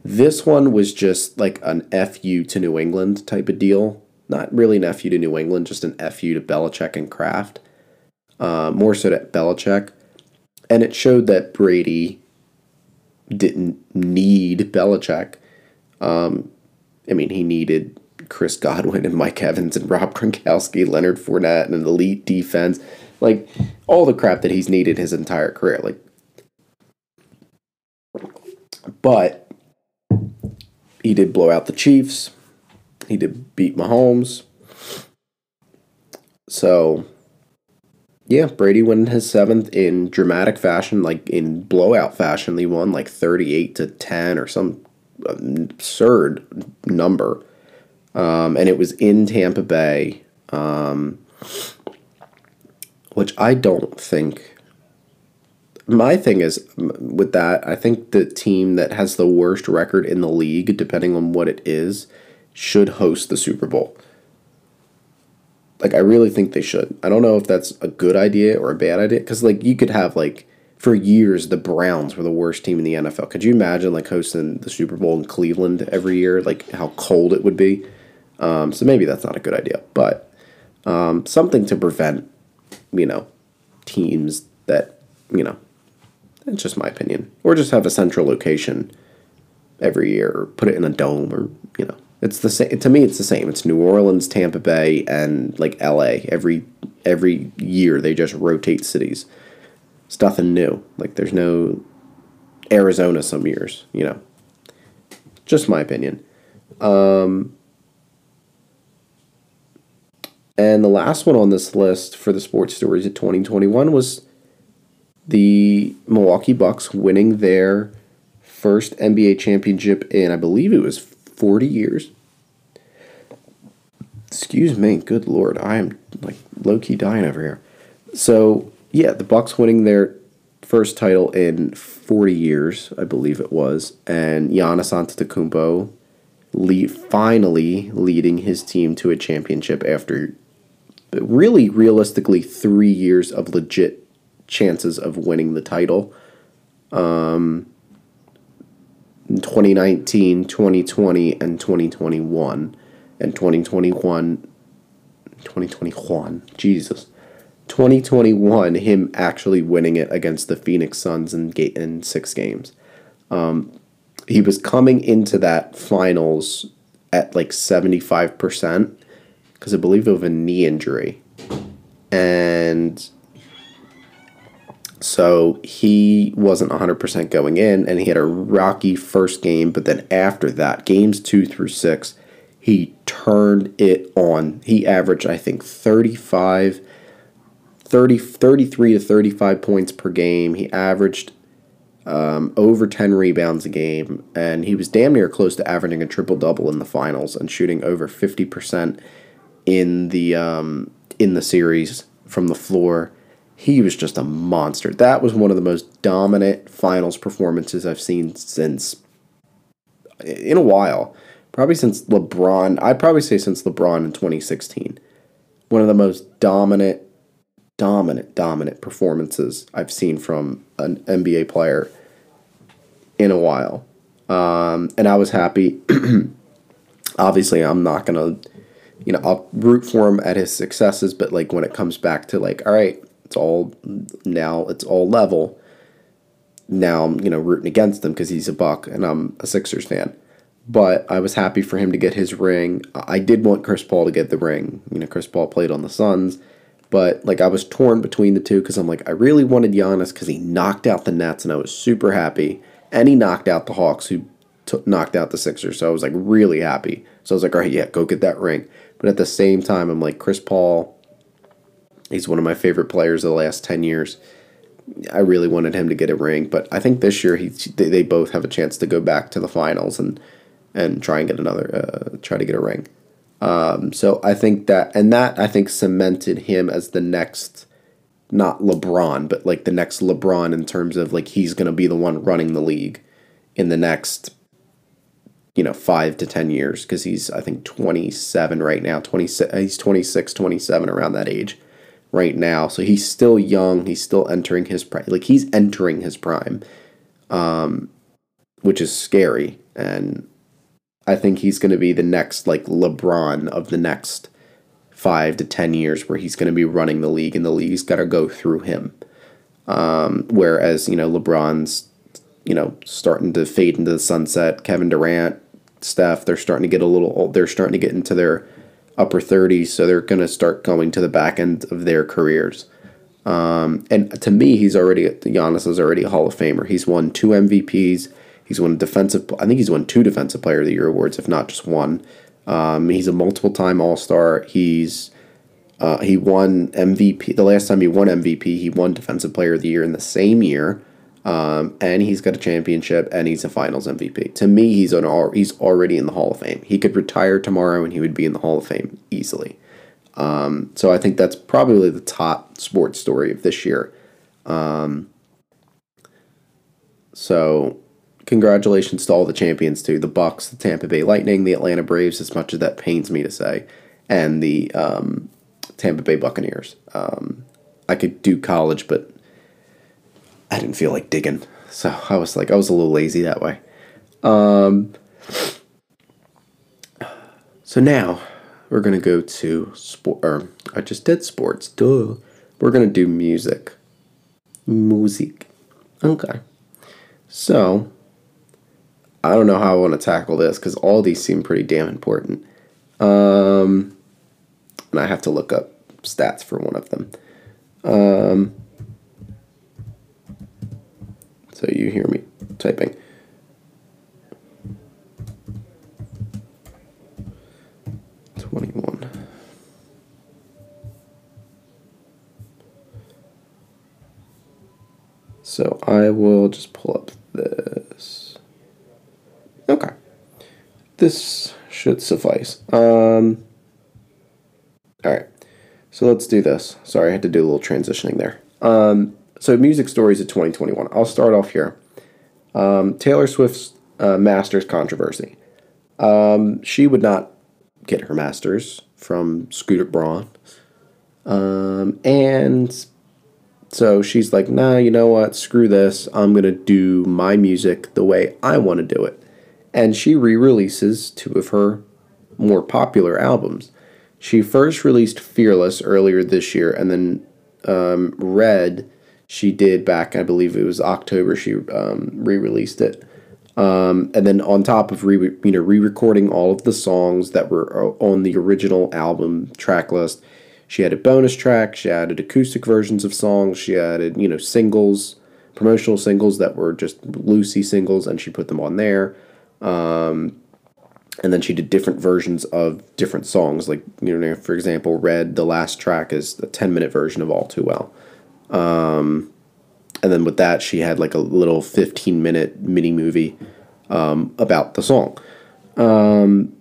This one was just like an FU to New England type of deal. Not really an FU to New England, just an FU to Belichick and Kraft. Uh, more so to Belichick. And it showed that Brady didn't need Belichick. Um, I mean, he needed Chris Godwin and Mike Evans and Rob Gronkowski, Leonard Fournette, and an elite defense. Like all the crap that he's needed his entire career. Like, but he did blow out the Chiefs. He did beat Mahomes. So, yeah, Brady won his seventh in dramatic fashion, like in blowout fashion. He won like 38 to 10 or some absurd number. Um, and it was in Tampa Bay, um, which I don't think. My thing is with that, I think the team that has the worst record in the league, depending on what it is, should host the Super Bowl. Like, I really think they should. I don't know if that's a good idea or a bad idea, because, like, you could have, like, for years, the Browns were the worst team in the NFL. Could you imagine, like, hosting the Super Bowl in Cleveland every year? Like, how cold it would be? Um, so maybe that's not a good idea, but um, something to prevent, you know, teams that, you know, it's just my opinion. Or just have a central location every year, or put it in a dome, or, you know, it's the same. To me, it's the same. It's New Orleans, Tampa Bay, and like L.A. Every every year they just rotate cities. It's nothing new. Like there's no Arizona some years. You know, just my opinion. Um, and the last one on this list for the sports stories of 2021 was the Milwaukee Bucks winning their first NBA championship in, I believe it was 40 years. Excuse me, good lord, I am like low key dying over here. So yeah, the Bucks winning their first title in 40 years, I believe it was, and Giannis Antetokounmpo lead, finally leading his team to a championship after really realistically three years of legit chances of winning the title. Um, 2019, 2020, and 2021. And 2021, 2021, Jesus. 2021, him actually winning it against the Phoenix Suns in, in six games. Um, he was coming into that finals at like 75% because I believe of a knee injury. And so he wasn't 100% going in, and he had a rocky first game, but then after that, games two through six, he turned it on. He averaged, I think, 35, 30, 33 to 35 points per game. He averaged um, over 10 rebounds a game, and he was damn near close to averaging a triple double in the finals and shooting over 50% in the um, in the series from the floor he was just a monster. That was one of the most dominant finals performances I've seen since in a while. Probably since LeBron. I'd probably say since LeBron in 2016. One of the most dominant, dominant, dominant performances I've seen from an NBA player in a while. Um, and I was happy. Obviously, I'm not going to, you know, I'll root for him at his successes, but like when it comes back to like, all right, it's all now it's all level. Now I'm you know rooting against him because he's a Buck and I'm a Sixers fan. But I was happy for him to get his ring. I did want Chris Paul to get the ring. You know, Chris Paul played on the Suns, but like I was torn between the two because I'm like I really wanted Giannis because he knocked out the Nets and I was super happy, and he knocked out the Hawks who t- knocked out the Sixers. So I was like really happy. So I was like, all right, yeah, go get that ring. But at the same time, I'm like Chris Paul He's one of my favorite players of the last 10 years. I really wanted him to get a ring, but I think this year he they, both have a chance to go back to the finals and and try and get another uh, try to get a ring. Um, so I think that and that I think cemented him as the next not LeBron, but like the next LeBron in terms of like he's to be the one running the league in the next you know, five to 10 years because he's, I think, 27 right now. 26, he's 26, 27 around that age right now. So he's still young. He's still entering his prime. Like he's entering his prime, um, which is scary. And I think he's going to be the next, like, LeBron of the next five to 10 years where he's going to be running the league and the league's got to go through him. Um, whereas, you know, LeBron's, you know, starting to fade into the sunset. Kevin Durant, Steph, they're starting to get a little old. They're starting to get into their upper 30s, so they're going to start going to the back end of their careers. Um, and to me, he's already, Giannis is already a Hall of Famer. He's won two MVPs. He's won defensive, I think he's won two Defensive Player of the Year awards, if not just one. Um, he's a multiple time All Star. He's uh, he won MVP. The last time he won MVP, he won Defensive Player of the Year in the same year. Um, and he's got a championship, and he's a Finals MVP. To me, he's an he's already in the Hall of Fame. He could retire tomorrow, and he would be in the Hall of Fame easily. Um, so I think that's probably the top sports story of this year. Um, so congratulations to all the champions too the bucks the tampa bay lightning the atlanta braves as much as that pains me to say and the um, tampa bay buccaneers um, i could do college but i didn't feel like digging. So i was like i was a little lazy that way. Um, so now we're gonna go to sport or i just did sports. Duh. We're gonna do music. Music. Okay. So I don't know how I want to tackle this because all these seem pretty damn important. Um, and I have to look up stats for one of them. Um, so you hear me typing. Twenty-one. So I will just pull up this. Okay. This should suffice. Um, all right. So let's do this. Sorry, I had to do a little transitioning there. Um, so, music stories of 2021. I'll start off here. Um, Taylor Swift's uh, master's controversy. Um, she would not get her master's from Scooter Braun. Um, and so she's like, nah, you know what? Screw this. I'm going to do my music the way I want to do it and she re releases two of her more popular albums. She first released Fearless earlier this year, and then um, Red, she did back, I believe it was October, she um, re released it. Um, and then on top of re you know re-recording all of the songs that were uh, on the original album track list, she added bonus tracks, she added acoustic versions of songs, she added you know singles, promotional singles that were just Lucy singles, and she put them on there. Um, and then she did different versions of different songs. Like, you know, for example, Red, the last track is a 10 minute version of All Too Well. Um, and then with that, she had like a little 15 minute mini movie um, about the song, um,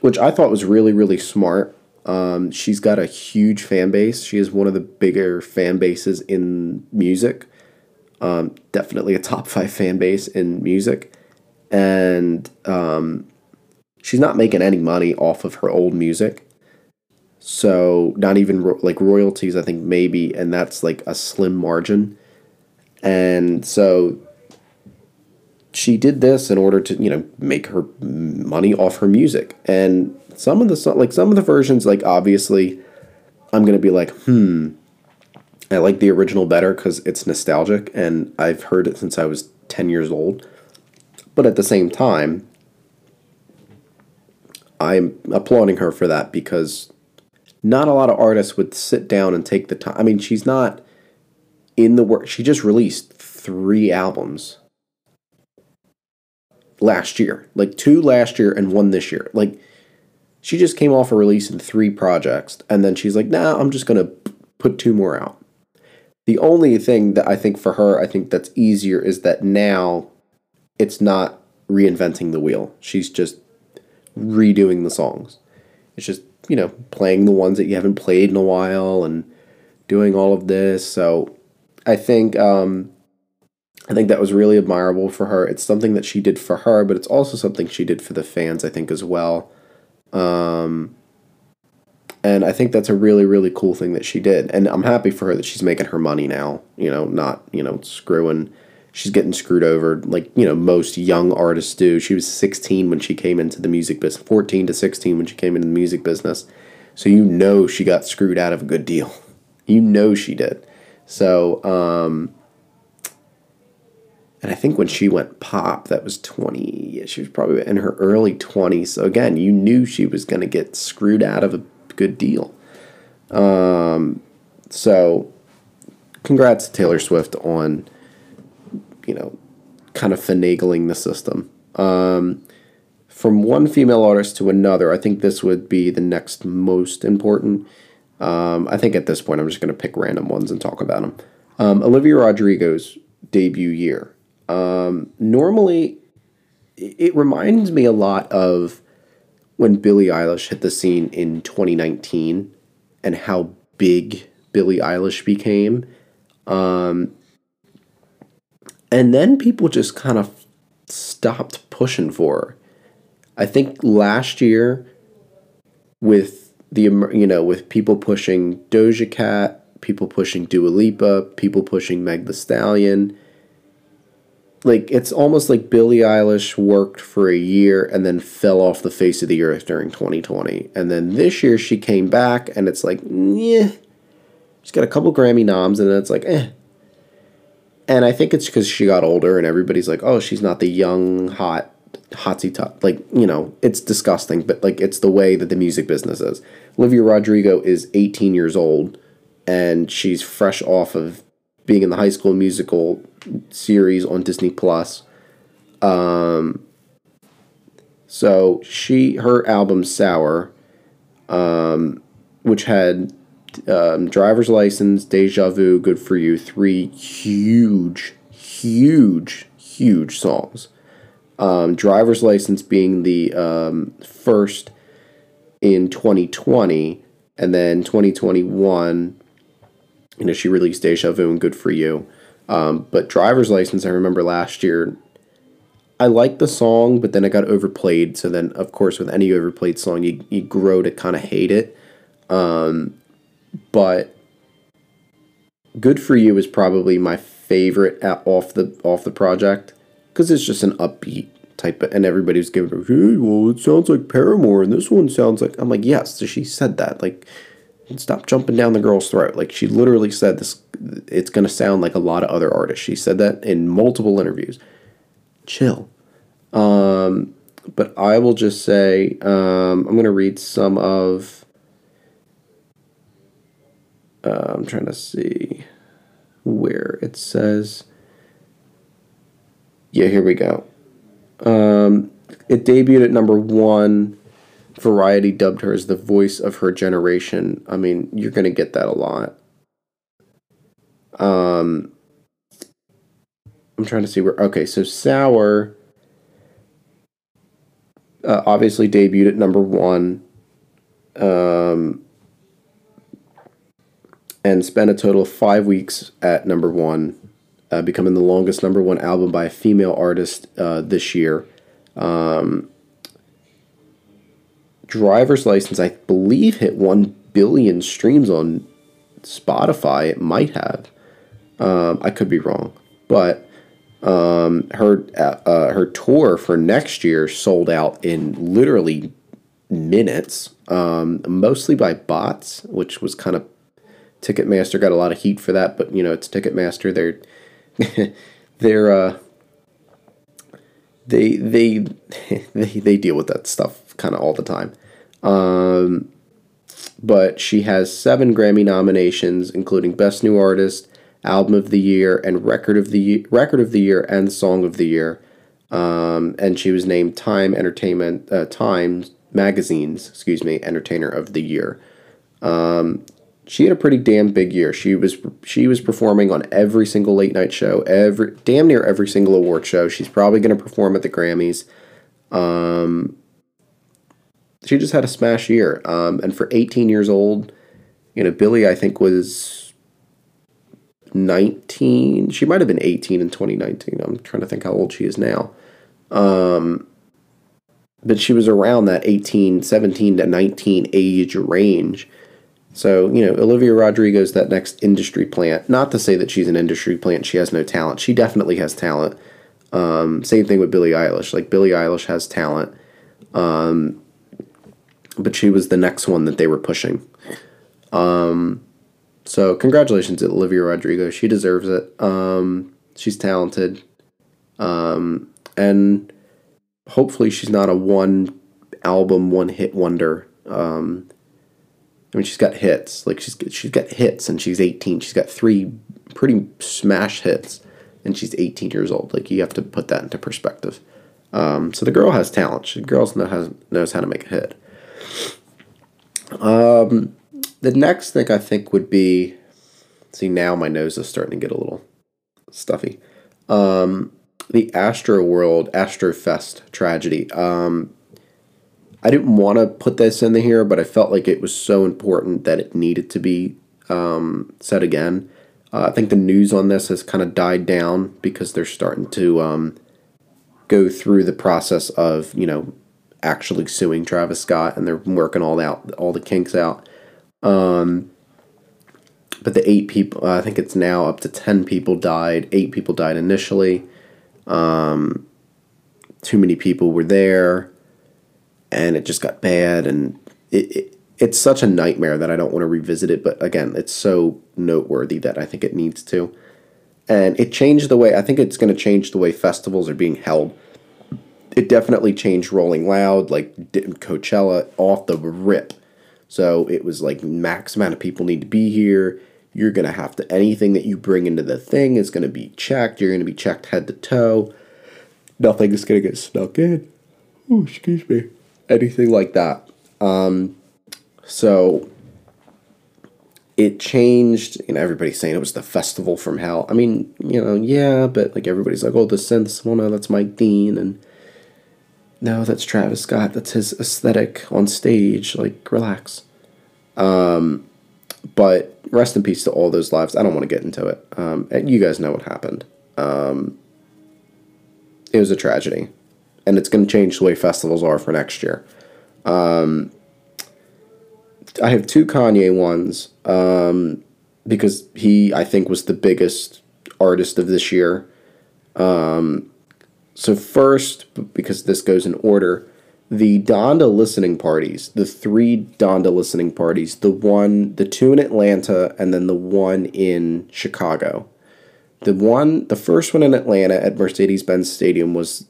which I thought was really, really smart. Um, she's got a huge fan base. She is one of the bigger fan bases in music. Um, definitely a top five fan base in music and um, she's not making any money off of her old music. So not even ro- like royalties, I think maybe, and that's like a slim margin. And so she did this in order to you know make her money off her music. And some of the like some of the versions, like obviously, I'm gonna be like, hmm. I like the original better because it's nostalgic, and I've heard it since I was ten years old but at the same time, I'm applauding her for that because not a lot of artists would sit down and take the time. I mean, she's not in the work. She just released three albums last year, like two last year and one this year. Like, she just came off a release in three projects, and then she's like, nah, I'm just going to put two more out. The only thing that I think for her, I think that's easier is that now it's not reinventing the wheel. She's just redoing the songs. It's just, you know, playing the ones that you haven't played in a while and doing all of this. So I think um, I think that was really admirable for her. It's something that she did for her, but it's also something she did for the fans, I think, as well. Um, and I think that's a really, really cool thing that she did. And I'm happy for her that she's making her money now, you know, not, you know, screwing. She's getting screwed over like, you know, most young artists do. She was 16 when she came into the music business, 14 to 16 when she came into the music business. So you know she got screwed out of a good deal. You know she did. So, um, and I think when she went pop, that was 20, yeah, she was probably in her early 20s. So again, you knew she was going to get screwed out of a good deal. Um, so congrats to Taylor Swift on, you know, kind of finagling the system. Um, from one female artist to another, I think this would be the next most important. Um, I think at this point, I'm just going to pick random ones and talk about them. Um, Olivia Rodrigo's debut year. Um, normally, it reminds me a lot of when Billie Eilish hit the scene in 2019 and how big Billie Eilish became. Um, and then people just kind of stopped pushing for her. I think last year, with the you know with people pushing Doja Cat, people pushing Dua Lipa, people pushing Meg The Stallion, like it's almost like Billie Eilish worked for a year and then fell off the face of the earth during 2020. And then this year she came back and it's like, yeah. She's got a couple Grammy noms and then it's like, eh. And I think it's because she got older and everybody's like, oh, she's not the young, hot, hotsy top. Like, you know, it's disgusting, but like it's the way that the music business is. Olivia Rodrigo is 18 years old and she's fresh off of being in the high school musical series on Disney Plus. Um, so she her album Sour, um, which had um, driver's license, deja vu, good for you, three huge, huge, huge songs. Um, driver's license being the um, first in 2020, and then 2021, you know, she released Deja Vu and Good for You. Um, but driver's license, I remember last year, I liked the song, but then it got overplayed. So then, of course, with any overplayed song, you, you grow to kind of hate it. Um, but Good for You is probably my favorite off the off the project because it's just an upbeat type of, and everybody's giving her, hey, well, it sounds like Paramore, and this one sounds like. I'm like, yes, she said that. Like, stop jumping down the girl's throat. Like she literally said this it's going to sound like a lot of other artists. She said that in multiple interviews. Chill. Um, but I will just say um, I'm going to read some of. Uh, I'm trying to see where it says. Yeah, here we go. Um, it debuted at number one Variety dubbed her as the voice of her generation. I mean, you're going to get that a lot. Um, I'm trying to see where. Okay, so Sour uh, obviously debuted at number one. Um, and spent a total of five weeks at number one, uh, becoming the longest number one album by a female artist uh, this year. Um, driver's license, I believe, hit 1 billion streams on Spotify. It might have. Um, I could be wrong. But um, her uh, uh, her tour for next year sold out in literally minutes, um, mostly by bots, which was kind of Ticketmaster got a lot of heat for that. But you know, it's Ticketmaster. They're they're uh, they they they they deal with that stuff kind of all the time. Um, but she has seven Grammy nominations, including Best New Artist, Album of the Year, and Record of the Record of the Year and Song of the Year. Um, and she was named Time Entertainment uh, Times Magazine's excuse me Entertainer of the Year. Um, she had a pretty damn big year. She was she was performing on every single late night show, every damn near every single award show. She's probably going to perform at the Grammys. Um, she just had a smash year. Um, and for 18 years old, you know, Billie I think, was 19. She might have been 18 in 2019. I'm trying to think how old she is now. Um, but she was around that 18, 17 to 19 age range. So, you know, Olivia Rodrigo's that next industry plant. Not to say that she's an industry plant, she has no talent. She definitely has talent. Um, same thing with Billie Eilish. Like, Billie Eilish has talent. Um, but she was the next one that they were pushing. Um, so, congratulations to Olivia Rodrigo. She deserves it. Um, she's talented. Um, and hopefully she's not a one album, one hit wonder. Um, I mean, she's got hits. Like she's she's got hits, and she's 18. She's got three pretty smash hits, and she's 18 years old. Like you have to put that into perspective. Um, so the girl has talent. She girls know how knows how to make a hit. Um, the next thing I think would be, see now my nose is starting to get a little stuffy. Um, the Astroworld Astro Fest tragedy. Um, I didn't want to put this in here, but I felt like it was so important that it needed to be um, said again. Uh, I think the news on this has kind of died down because they're starting to um, go through the process of you know actually suing Travis Scott, and they're working all out all the kinks out. Um, but the eight people, I think it's now up to ten people died. Eight people died initially. Um, too many people were there, and it just got bad. And it, it it's such a nightmare that I don't want to revisit it. But again, it's so noteworthy that I think it needs to. And it changed the way I think it's going to change the way festivals are being held. It definitely changed Rolling Loud, like Coachella, off the rip. So it was like max amount of people need to be here. You're going to have to, anything that you bring into the thing is going to be checked. You're going to be checked head to toe. Nothing is going to get snuck in. Oh, excuse me. Anything like that. Um, so it changed. You know, everybody's saying it was the festival from hell. I mean, you know, yeah, but like everybody's like, oh, the synths. Well, no, that's Mike Dean, and no, that's Travis Scott. That's his aesthetic on stage. Like, relax. Um, but rest in peace to all those lives. I don't want to get into it. Um, you guys know what happened. Um, it was a tragedy, and it's going to change the way festivals are for next year. Um, I have two Kanye ones um, because he, I think, was the biggest artist of this year. Um, so first, because this goes in order, the Donda listening parties, the three Donda listening parties, the one, the two in Atlanta, and then the one in Chicago. The one, the first one in Atlanta at Mercedes Benz Stadium was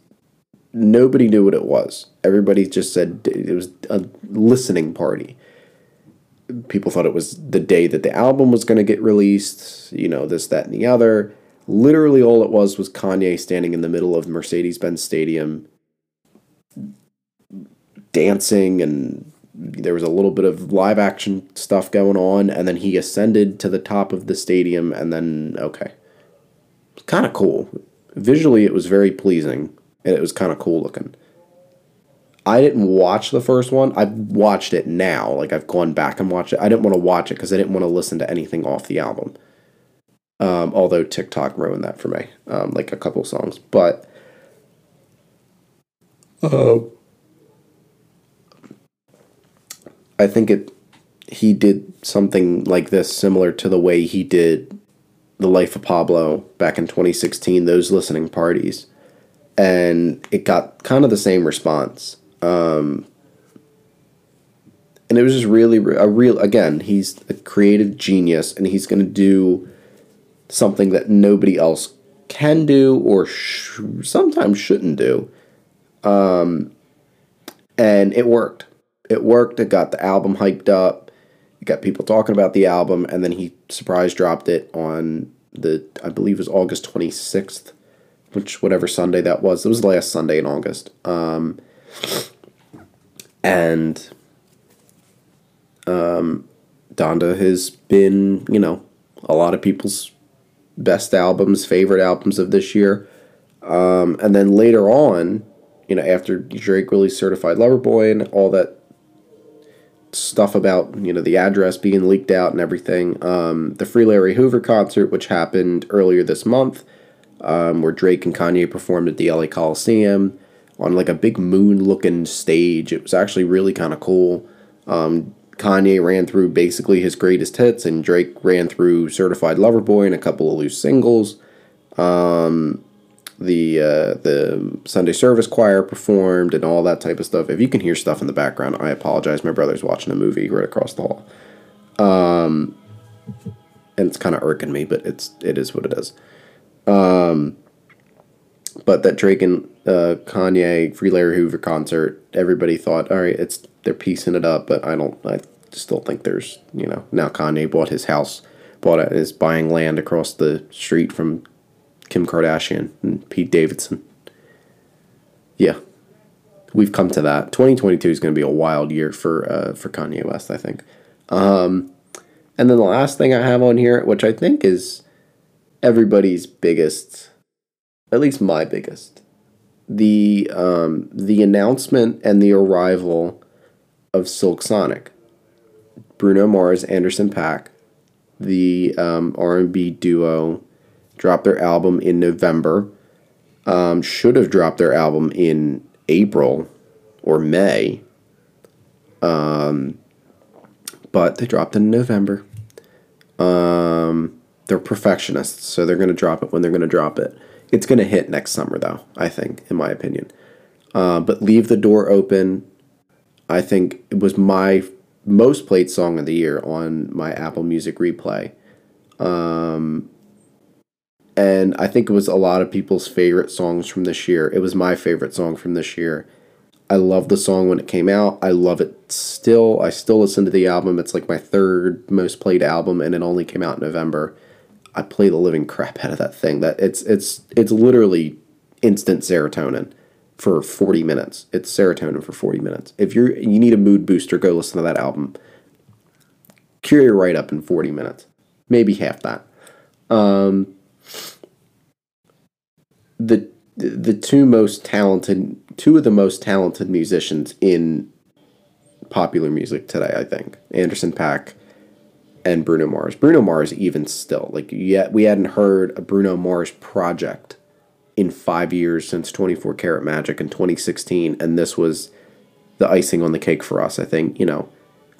nobody knew what it was. Everybody just said it was a listening party. People thought it was the day that the album was going to get released, you know, this, that, and the other. Literally, all it was was Kanye standing in the middle of Mercedes Benz Stadium dancing and there was a little bit of live action stuff going on and then he ascended to the top of the stadium and then okay kind of cool visually it was very pleasing and it was kind of cool looking. I didn't watch the first one. I've watched it now. Like i've gone back and watched it. I didn't want to watch it because i didn't want to listen to anything off the album. Um, although tiktok ruined that for me um, like a couple songs. But uh, I think it he did something like this similar to the way he did the life of Pablo back in 2016 those listening parties and it got kind of the same response um, and it was just really a real again he's a creative genius and he's going to do something that nobody else can do or sh- sometimes shouldn't do um, and it worked it worked. It got the album hyped up. It got people talking about the album, and then he surprise dropped it on the I believe it was August twenty sixth, which whatever Sunday that was. It was the last Sunday in August. Um, and um, Donda has been, you know, a lot of people's best albums, favorite albums of this year. Um, and then later on, you know, after Drake released Certified Lover Boy and all that stuff about you know the address being leaked out and everything. Um, the Free Larry Hoover concert, which happened earlier this month, um, where Drake and Kanye performed at the LA Coliseum on like a big moon looking stage. It was actually really kind of cool. Um, Kanye ran through basically his greatest hits, and Drake ran through Certified Lover Boy and a couple of loose singles. Um, the uh, the Sunday service choir performed and all that type of stuff. If you can hear stuff in the background, I apologize. My brother's watching a movie right across the hall, um, and it's kind of irking me, but it's it is what it is. Um, but that Drake and uh, Kanye Free Larry Hoover concert, everybody thought, all right, it's they're piecing it up, but I don't. I still think there's you know now Kanye bought his house, bought it, is buying land across the street from Kim Kardashian and Pete Davidson. Yeah, we've come to that. 2022 is going to be a wild year for uh, for Kanye West, I think. Um, and then the last thing I have on here, which I think is everybody's biggest, at least my biggest, the um, the announcement and the arrival of Silk Sonic, Bruno Mars, Anderson .Paak, the um, R&B duo dropped their album in November. Um, should have dropped their album in April or May. Um, but they dropped in November. Um, they're perfectionists, so they're going to drop it when they're going to drop it. It's going to hit next summer, though, I think, in my opinion. Uh, but Leave the Door Open, I think it was my most played song of the year on my Apple Music replay. Um, and I think it was a lot of people's favorite songs from this year. It was my favorite song from this year. I love the song when it came out. I love it still. I still listen to the album. It's like my third most played album, and it only came out in November. I play the living crap out of that thing. That it's it's it's literally instant serotonin for 40 minutes. It's serotonin for 40 minutes. If you're you need a mood booster, go listen to that album. Cure your right up in 40 minutes. Maybe half that. Um, the the two most talented two of the most talented musicians in popular music today, I think. Anderson .Paak and Bruno Mars. Bruno Mars even still like yet we hadn't heard a Bruno Mars project in 5 years since 24 Karat Magic in 2016 and this was the icing on the cake for us, I think, you know.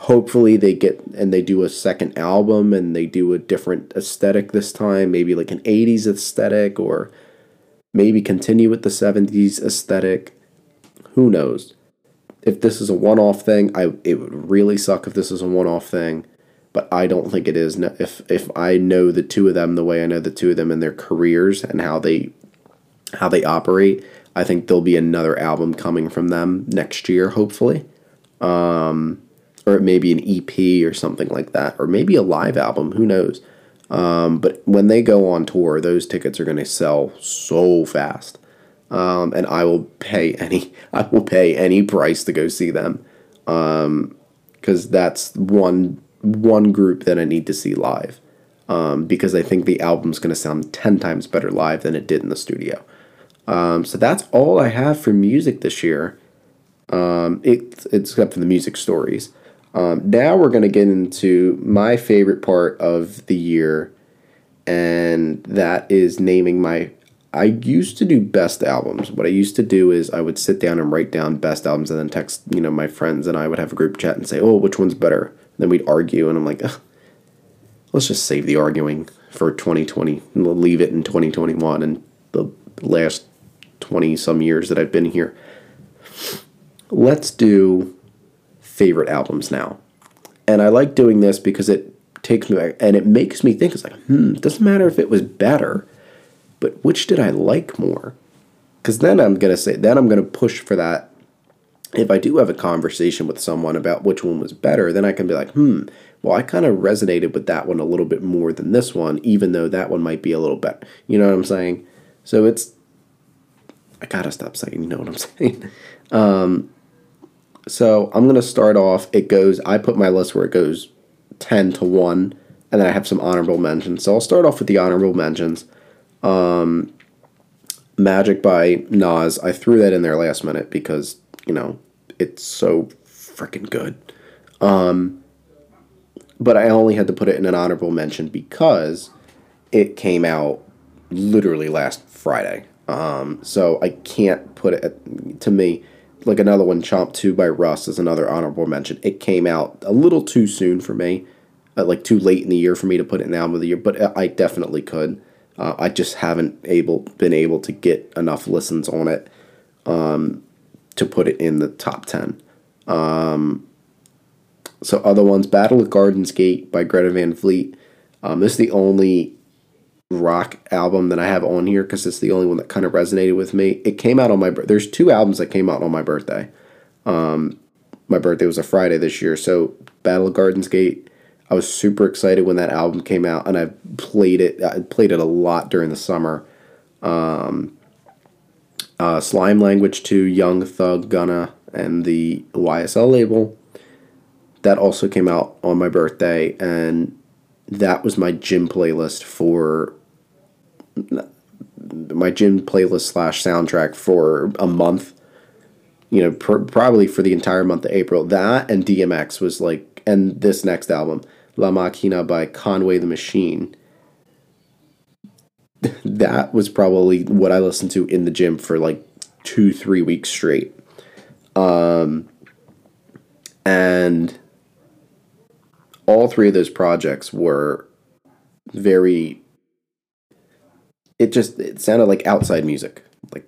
Hopefully they get and they do a second album and they do a different aesthetic this time, maybe like an 80s aesthetic or maybe continue with the 70s aesthetic. Who knows? If this is a one off thing, I it would really suck if this is a one off thing, but I don't think it is. If if I know the two of them the way I know the two of them in their careers and how they how they operate, I think there'll be another album coming from them next year, hopefully. Um, or it may be an EP or something like that, or maybe a live album. Who knows? Um, but when they go on tour, those tickets are going to sell so fast, um, and I will pay any I will pay any price to go see them, because um, that's one one group that I need to see live, um, because I think the album's going to sound ten times better live than it did in the studio. Um, so that's all I have for music this year. Um, it, except for the music stories. Um, now we're going to get into my favorite part of the year, and that is naming my. I used to do best albums. What I used to do is I would sit down and write down best albums, and then text you know my friends, and I would have a group chat and say, "Oh, which one's better?" Then we'd argue, and I'm like, "Let's just save the arguing for 2020. And we'll leave it in 2021 and the last 20 some years that I've been here. Let's do favorite albums now. And I like doing this because it takes me back and it makes me think it's like, hmm, it doesn't matter if it was better, but which did I like more? Because then I'm going to say, then I'm going to push for that. If I do have a conversation with someone about which one was better, then I can be like, hmm, well, I kind of resonated with that one a little bit more than this one, even though that one might be a little better. You know what I'm saying? So it's, I gotta stop saying, you know what I'm saying? Um, so I'm gonna start off. It goes. I put my list where it goes ten to one, and then I have some honorable mentions. So I'll start off with the honorable mentions. Um, Magic by Nas. I threw that in there last minute because you know it's so freaking good. Um, but I only had to put it in an honorable mention because it came out literally last Friday. Um, so I can't put it at, to me like another one. Chomp Two by Russ is another honorable mention. It came out a little too soon for me, uh, like too late in the year for me to put it in the album of the year. But I definitely could. Uh, I just haven't able been able to get enough listens on it um, to put it in the top ten. Um, so other ones, Battle of Gardens Gate by Greta Van Fleet. Um, this is the only rock album that I have on here because it's the only one that kind of resonated with me. It came out on my there's two albums that came out on my birthday. Um, my birthday was a Friday this year, so Battle of Gardens Gate. I was super excited when that album came out, and I played it. I played it a lot during the summer. Um, uh, Slime Language 2, Young Thug Gunna, and the YSL label. That also came out on my birthday, and that was my gym playlist for my gym playlist slash soundtrack for a month. You know, pr- probably for the entire month of April. That and DMX was like, and this next album, La Maquina by Conway the Machine. That was probably what I listened to in the gym for like two, three weeks straight. Um, and all three of those projects were very it just it sounded like outside music. Like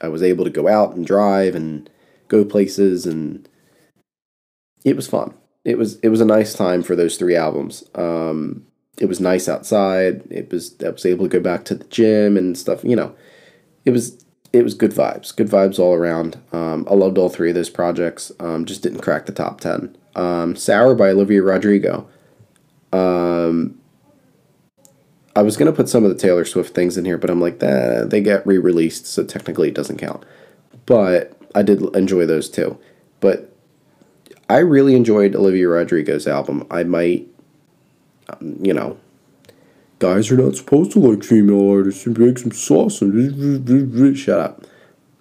i was able to go out and drive and go places and it was fun. It was it was a nice time for those three albums. Um it was nice outside it was i was able to go back to the gym and stuff you know it was it was good vibes good vibes all around um, i loved all three of those projects um, just didn't crack the top 10 um, Sour by Olivia Rodrigo. Um, I was gonna put some of the Taylor Swift things in here, but I'm like, that they get re-released, so technically it doesn't count. But I did enjoy those too. But I really enjoyed Olivia Rodrigo's album. I might, you know, guys are not supposed to like female artists and make some sauce and shut up.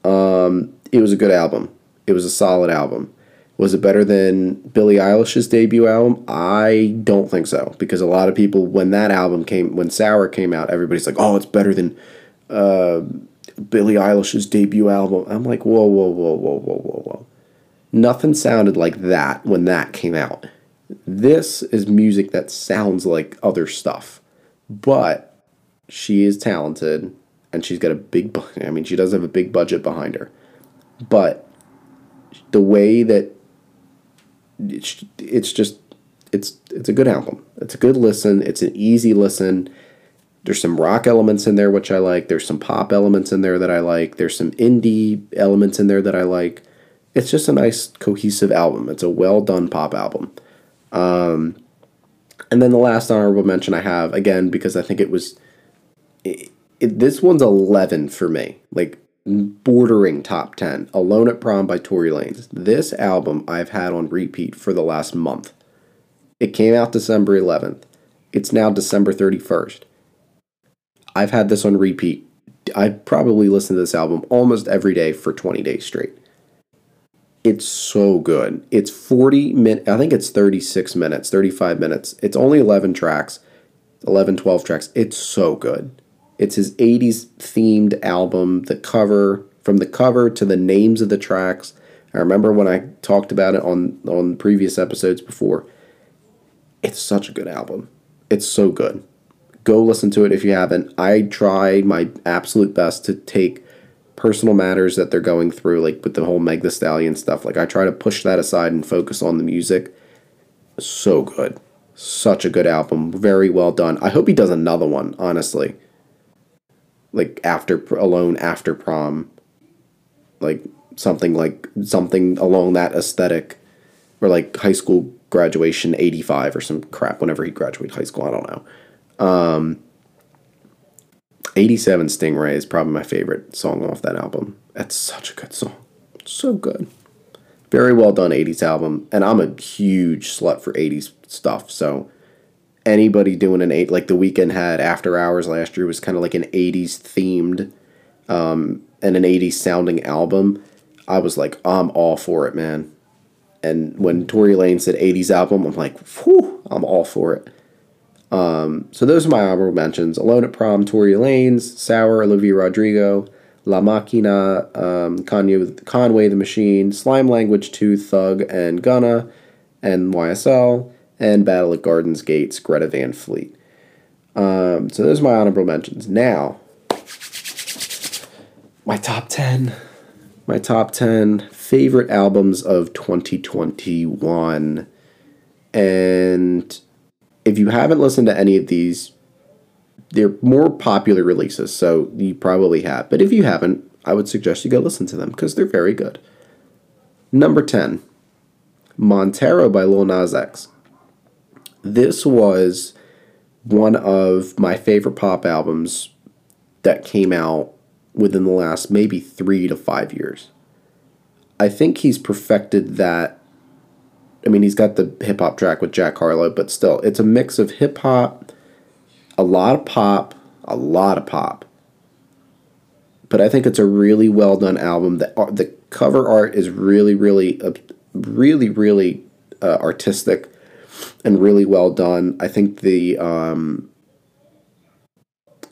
Um, it was a good album. It was a solid album. Was it better than Billie Eilish's debut album? I don't think so because a lot of people when that album came when Sour came out, everybody's like, "Oh, it's better than uh, Billie Eilish's debut album." I'm like, "Whoa, whoa, whoa, whoa, whoa, whoa, whoa!" Nothing sounded like that when that came out. This is music that sounds like other stuff, but she is talented and she's got a big. I mean, she does have a big budget behind her, but the way that it's, it's just it's it's a good album. It's a good listen. It's an easy listen. There's some rock elements in there which I like. There's some pop elements in there that I like. There's some indie elements in there that I like. It's just a nice cohesive album. It's a well done pop album. Um, and then the last honorable mention I have again because I think it was it, it, this one's 11 for me. Like bordering top 10 Alone at Prom by Tory Lanez. This album I've had on repeat for the last month. It came out December 11th. It's now December 31st. I've had this on repeat. I've probably listened to this album almost every day for 20 days straight. It's so good. It's 40 minutes, I think it's 36 minutes, 35 minutes. It's only 11 tracks, 11, 12 tracks. It's so good. It's his 80s themed album. The cover, from the cover to the names of the tracks. I remember when I talked about it on on previous episodes before. It's such a good album. It's so good. Go listen to it if you haven't. I try my absolute best to take personal matters that they're going through, like with the whole Meg the Stallion stuff. Like I try to push that aside and focus on the music. So good. Such a good album. Very well done. I hope he does another one, honestly like after alone after prom like something like something along that aesthetic or like high school graduation 85 or some crap whenever he graduated high school i don't know um 87 stingray is probably my favorite song off that album. That's such a good song. So good. Very well done 80s album and i'm a huge slut for 80s stuff so anybody doing an eight like the Weeknd had after hours last year was kind of like an 80s themed um, and an 80s sounding album. I was like i'm all for it man. And when Tory Lane said 80s album, I'm like, whew, I'm all for it. Um, so those are my honorable mentions. Alone at Prom, Tory Lanez, Sour, Olivia Rodrigo, La Maquina, um, Kanye, Conway the Machine, Slime Language 2, Thug and Gunna, and YSL, and Battle at Gardens Gates, Greta Van Fleet. Um, so those are my honorable mentions. Now, my top 10. My top 10 favorite albums of 2021. And if you haven't listened to any of these, they're more popular releases, so you probably have. But if you haven't, I would suggest you go listen to them because they're very good. Number 10, Montero by Lil Nas X. This was one of my favorite pop albums that came out within the last maybe three to five years. I think he's perfected that. I mean, he's got the hip hop track with Jack Harlow, but still, it's a mix of hip hop, a lot of pop, a lot of pop. But I think it's a really well done album. The the cover art is really, really, uh, really, really uh, artistic and really well done. I think the um,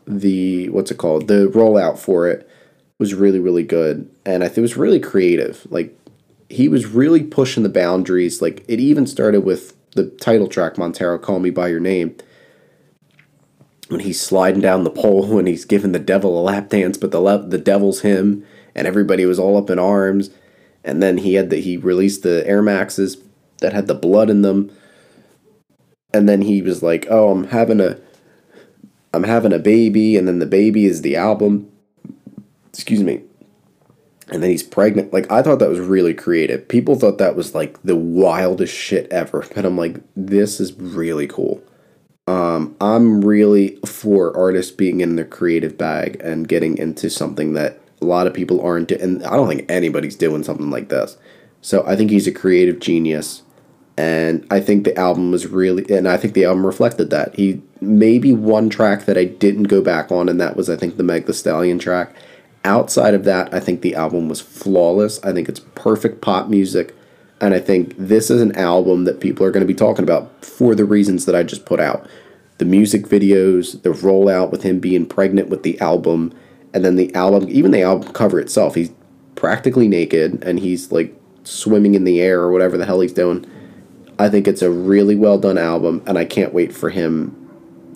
the what's it called the rollout for it was really really good and i think it was really creative like he was really pushing the boundaries like it even started with the title track montero call me by your name when he's sliding down the pole and he's giving the devil a lap dance but the the devil's him and everybody was all up in arms and then he had the he released the air maxes that had the blood in them and then he was like oh i'm having a I'm having a baby, and then the baby is the album. Excuse me. And then he's pregnant. Like, I thought that was really creative. People thought that was like the wildest shit ever. But I'm like, this is really cool. Um, I'm really for artists being in their creative bag and getting into something that a lot of people aren't. and I don't think anybody's doing something like this. So I think he's a creative genius and I think the album was really, and I think the album reflected that. He maybe one track that I didn't go back on, and that was I think the Meg The Stallion track. Outside of that, I think the album was flawless. I think it's perfect pop music, and I think this is an album that people are going to be talking about for the reasons that I just put out. The music videos, the rollout with him being pregnant with the album, and then the album, even the album cover itself, he's practically naked and he's like swimming in the air or whatever the hell he's doing I think it's a really well done album, and I can't wait for him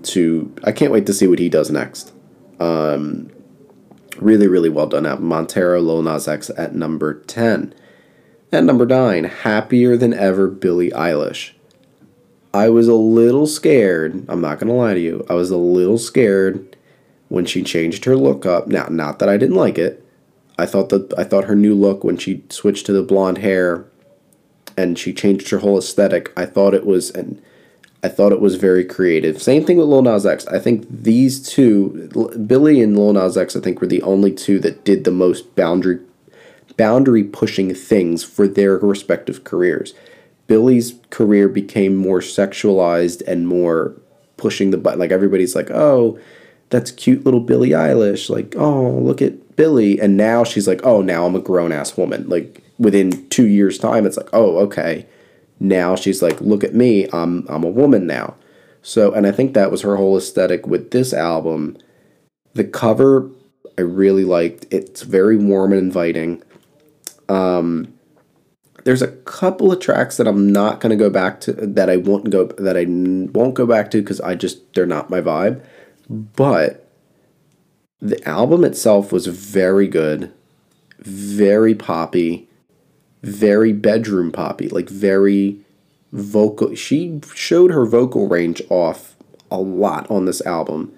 to. I can't wait to see what he does next. Um, really, really well done album. Montero, Lil Nas X at number 10. At number 9, Happier Than Ever, Billie Eilish. I was a little scared. I'm not going to lie to you. I was a little scared when she changed her look up. Now, not that I didn't like it. I thought that I thought her new look when she switched to the blonde hair and she changed her whole aesthetic. I thought it was and I thought it was very creative. Same thing with Lil Nas X. I think these two, Billie and Lil Nas X, I think were the only two that did the most boundary boundary pushing things for their respective careers. Billie's career became more sexualized and more pushing the button. Like everybody's like, oh, that's cute little Billie Eilish. Like, oh, look at Billie. And now she's like, oh, now I'm a grown ass woman. Like, within two years' time, it's like, oh, okay. Now she's like, look at me, I'm I'm a woman now. So, and I think that was her whole aesthetic with this album. The cover I really liked. It's very warm and inviting. Um, there's a couple of tracks that I'm not to go back to that I won't go that I won't go back to because I just they're not my vibe. But the album itself was very good, very poppy very bedroom poppy, like very vocal. She showed her vocal range off a lot on this album.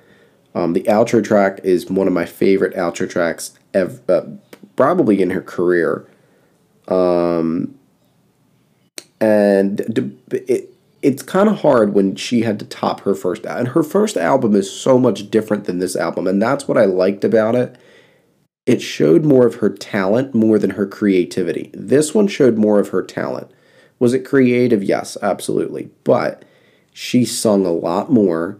Um, the outro track is one of my favorite outro tracks ever, uh, probably in her career. Um, and it, it's kind of hard when she had to top her first and her first album is so much different than this album and that's what i liked about it it showed more of her talent more than her creativity. This one showed more of her talent. Was it creative? Yes, absolutely. But she sung a lot more.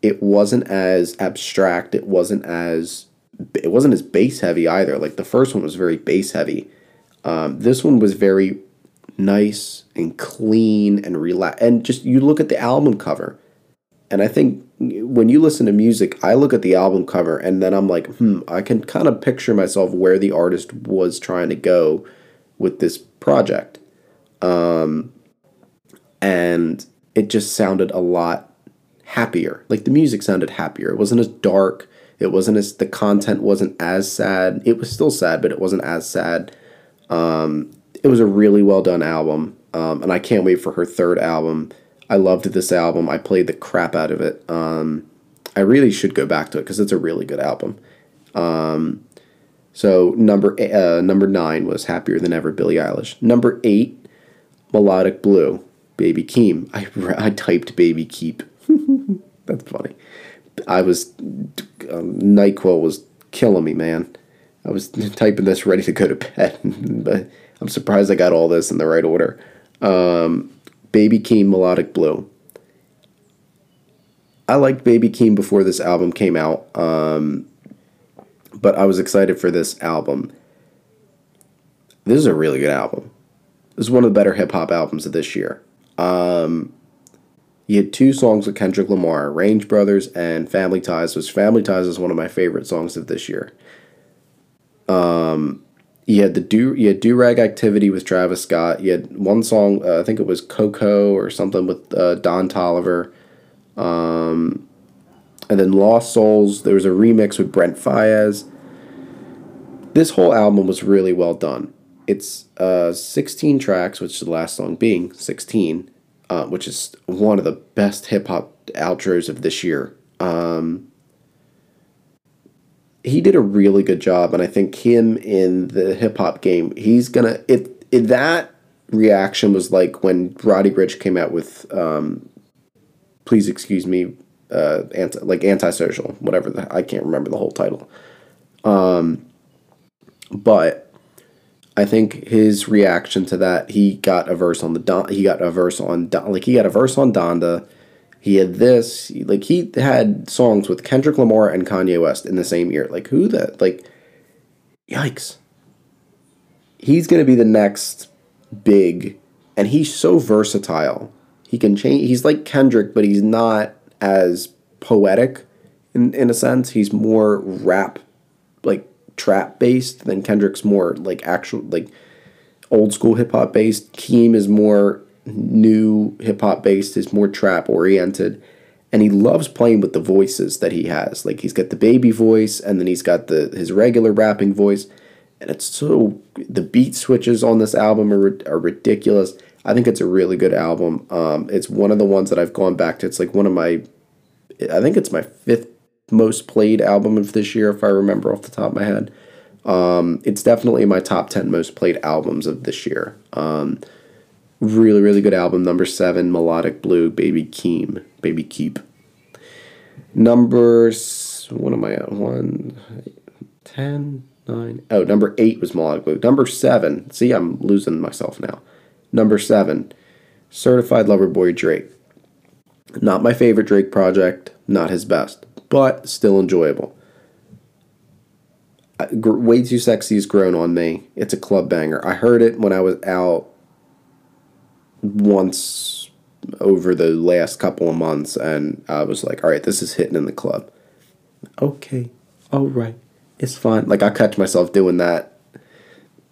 It wasn't as abstract. It wasn't as it wasn't as bass heavy either. Like the first one was very bass heavy. Um, this one was very nice and clean and relax. And just you look at the album cover, and I think when you listen to music, I look at the album cover and then I'm like, hmm, I can kind of picture myself where the artist was trying to go with this project. Um, and it just sounded a lot happier. Like the music sounded happier. It wasn't as dark. It wasn't as the content wasn't as sad. It was still sad, but it wasn't as sad. Um, it was a really well done album, um, and I can't wait for her third album. I loved this album. I played the crap out of it. Um, I really should go back to it because it's a really good album. Um, so number uh, number nine was "Happier Than Ever" Billie Eilish. Number eight, "Melodic Blue" Baby Keem. I I typed Baby Keep. That's funny. I was um, Nyquil was killing me, man. I was typing this ready to go to bed, but I'm surprised I got all this in the right order. Um, Baby Keem Melodic Blue. I liked Baby Keem before this album came out, um, but I was excited for this album. This is a really good album. This is one of the better hip hop albums of this year. Um, he had two songs with Kendrick Lamar, Range Brothers and Family Ties, which Family Ties is one of my favorite songs of this year. Um, you had the do you had durag activity with Travis Scott. You had one song, uh, I think it was Cocoa or something with uh, Don Toliver. Um, and then Lost Souls. There was a remix with Brent Faiyaz. This whole album was really well done. It's uh, 16 tracks, which the last song being 16, uh, which is one of the best hip hop outros of this year. Um, he did a really good job, and I think him in the hip hop game, he's gonna it, it. That reaction was like when Roddy Ricch came out with, um, please excuse me, uh, anti, like antisocial, whatever. The, I can't remember the whole title. Um, but I think his reaction to that, he got a verse on the Don, he got a verse on Don, like he got a verse on Donda he had this, like he had songs with Kendrick Lamar and Kanye West in the same year. Like who that? Like, yikes. He's gonna be the next big, and he's so versatile. He can change. He's like Kendrick, but he's not as poetic, in in a sense. He's more rap, like trap based than Kendrick's more like actual like old school hip hop based. Keem is more new hip hop based, is more trap oriented. And he loves playing with the voices that he has. Like he's got the baby voice and then he's got the his regular rapping voice. And it's so the beat switches on this album are, are ridiculous. I think it's a really good album. Um, it's one of the ones that I've gone back to. It's like one of my, I think it's my fifth most played album of this year, if I remember off the top of my head. Um, it's definitely my top 10 most played albums of this year. Um, Really, really good album. Number seven, Melodic Blue, Baby Keem, Baby Keep. Number, what am I at? One, ten, nine. Oh, number eight was Melodic Blue. Number seven, see, I'm losing myself now. Number seven, Certified Lover Boy Drake. Not my favorite Drake project, not his best, but still enjoyable. Uh, way Too Sexy has grown on me. It's a club banger. I heard it when I was out once over the last couple of months, and I was like, all right, this is hitting in the club. Okay, all right, it's fine. Like I catch myself doing that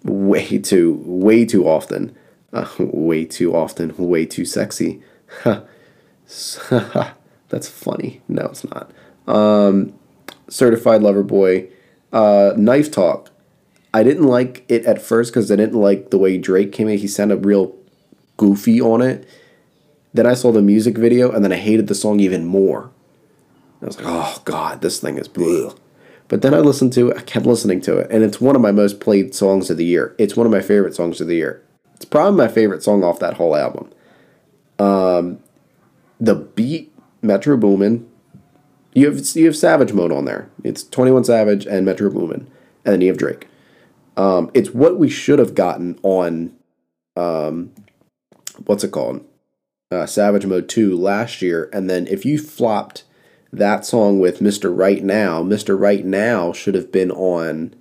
way too, way too often, uh, way too often, way too sexy. That's funny. No, it's not. Um, Certified Lover Boy, uh, Knife Talk. I didn't like it at first because I didn't like the way Drake came in. He sounded real goofy on it. Then I saw the music video and then I hated the song even more. I was like, oh god, this thing is blue. But then I listened to it, I kept listening to it, and it's one of my most played songs of the year. It's one of my favorite songs of the year. It's probably my favorite song off that whole album. Um, the beat, Metro Boomin. You have you have Savage mode on there. It's Twenty One Savage and Metro Boomin, and then you have Drake. Um, it's what we should have gotten on um, what's it called? Uh, Savage Mode 2 last year. And then if you flopped that song with Mr. Right Now, Mr. Right Now should have been on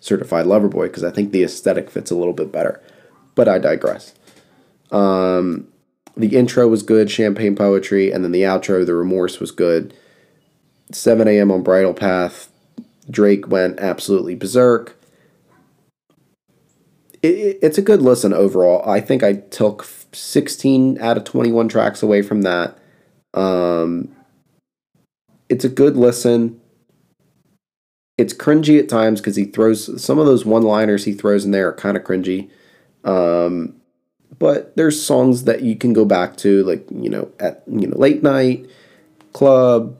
Certified Lover Boy because I think the aesthetic fits a little bit better. But I digress. Um, the intro was good, Champagne Poetry, and then the outro, The Remorse, was good. 7 a.m. on Bridle Path, Drake went absolutely berserk. It, it, it's a good listen overall. I think I took 16 out of 21 tracks away from that. Um, it's a good listen. It's cringy at times because he throws some of those one liners he throws in there are kind of cringy. Um, but there's songs that you can go back to, like, you know, at you know, late night, club,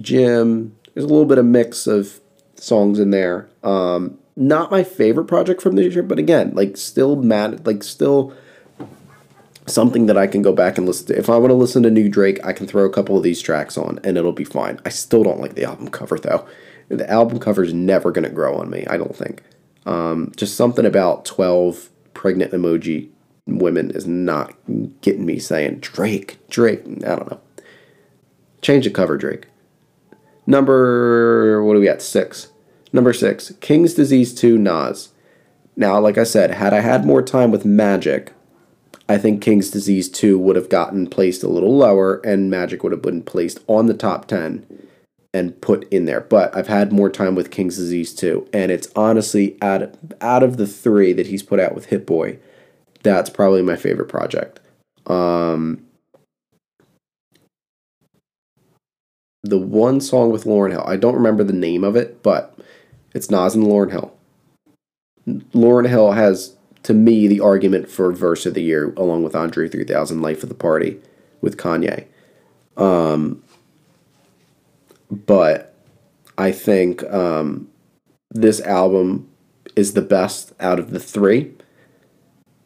gym. There's a little bit of mix of songs in there. Um, not my favorite project from this year, but again, like still mad, like still something that I can go back and listen to. If I want to listen to new Drake, I can throw a couple of these tracks on and it'll be fine. I still don't like the album cover though. The album cover is never going to grow on me, I don't think. Um, just something about 12 pregnant emoji women is not getting me saying Drake, Drake. I don't know. Change the cover, Drake. Number, what do we got? Six. Number six, King's Disease 2 Nas. Now, like I said, had I had more time with Magic, I think King's Disease 2 would have gotten placed a little lower and Magic would have been placed on the top 10 and put in there. But I've had more time with King's Disease 2 and it's honestly out out of the 3 that he's put out with Hit Boy, that's probably my favorite project. Um the one song with Lauryn Hill, I don't remember the name of it, but it's Nas and Lauryn Hill. Lauryn Hill has to me the argument for verse of the year along with Andre 3000 Life of the Party with Kanye. Um, but I think um, this album is the best out of the three.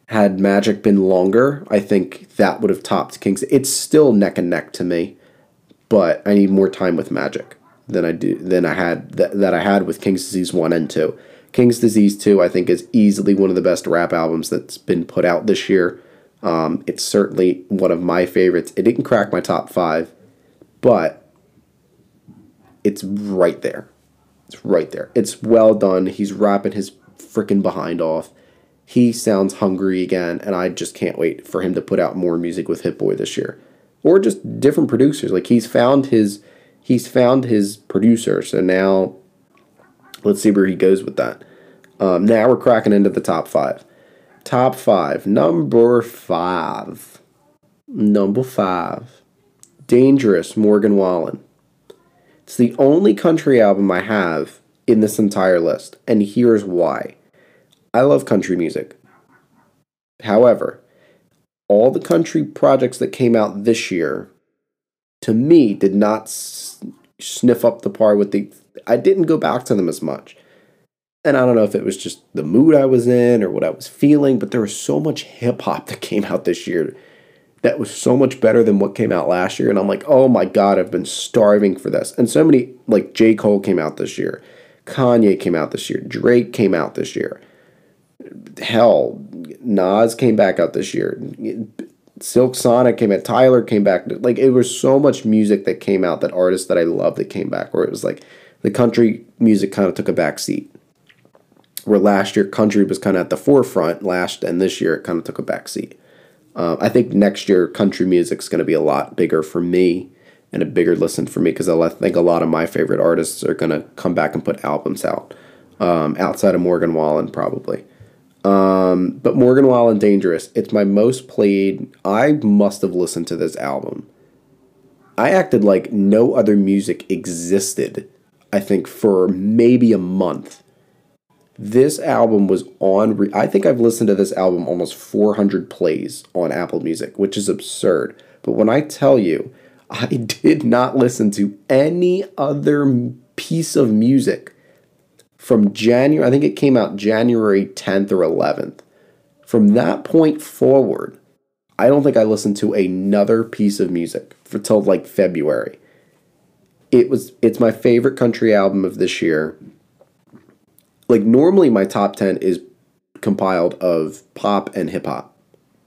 Had Magic been longer, I think that would have topped King's. It's still neck and neck to me, but I need more time with Magic than I do than I had that, that I had with King's Disease one and two. King's Disease 2, I think, is easily one of the best rap albums that's been put out this year. Um, it's certainly one of my favorites. It didn't crack my top five, but it's right there. It's right there. It's well done. He's rapping his freaking behind off. He sounds hungry again, and I just can't wait for him to put out more music with Hit Boy this year, or just different producers. Like he's found his, he's found his producer. So now Let's see where he goes with that. Um, now we're cracking into the top five. Top five. Number five. Number five. Dangerous, Morgan Wallen. It's the only country album I have in this entire list, and here's why. I love country music. However, all the country projects that came out this year, to me, did not sniff up the par with the I didn't go back to them as much. And I don't know if it was just the mood I was in or what I was feeling, but there was so much hip hop that came out this year that was so much better than what came out last year. And I'm like, oh my God, I've been starving for this. And so many, like J. Cole came out this year, Kanye came out this year, Drake came out this year. Hell, Nas came back out this year. Silk Sonic came out, Tyler came back. Like it was so much music that came out that artists that I love that came back where it was like the country music kind of took a back seat. Where last year country was kind of at the forefront, last and this year it kind of took a back seat. Uh, I think next year country music's going to be a lot bigger for me and a bigger listen for me because I think a lot of my favorite artists are going to come back and put albums out um, outside of Morgan Wallen probably. Um, but Morgan Wallen Dangerous, it's my most played. I must have listened to this album. I acted like no other music existed I think, for maybe a month. This album was on. Re- I think I've listened to this album almost 400 plays on Apple Music, which is absurd. But when I tell you, I did not listen to any other piece of music from January. I think it came out January 10th or 11th. From that point forward, I don't think I listened to another piece of music for till like February it was it's my favorite country album of this year. Like normally my top 10 is compiled of pop and hip hop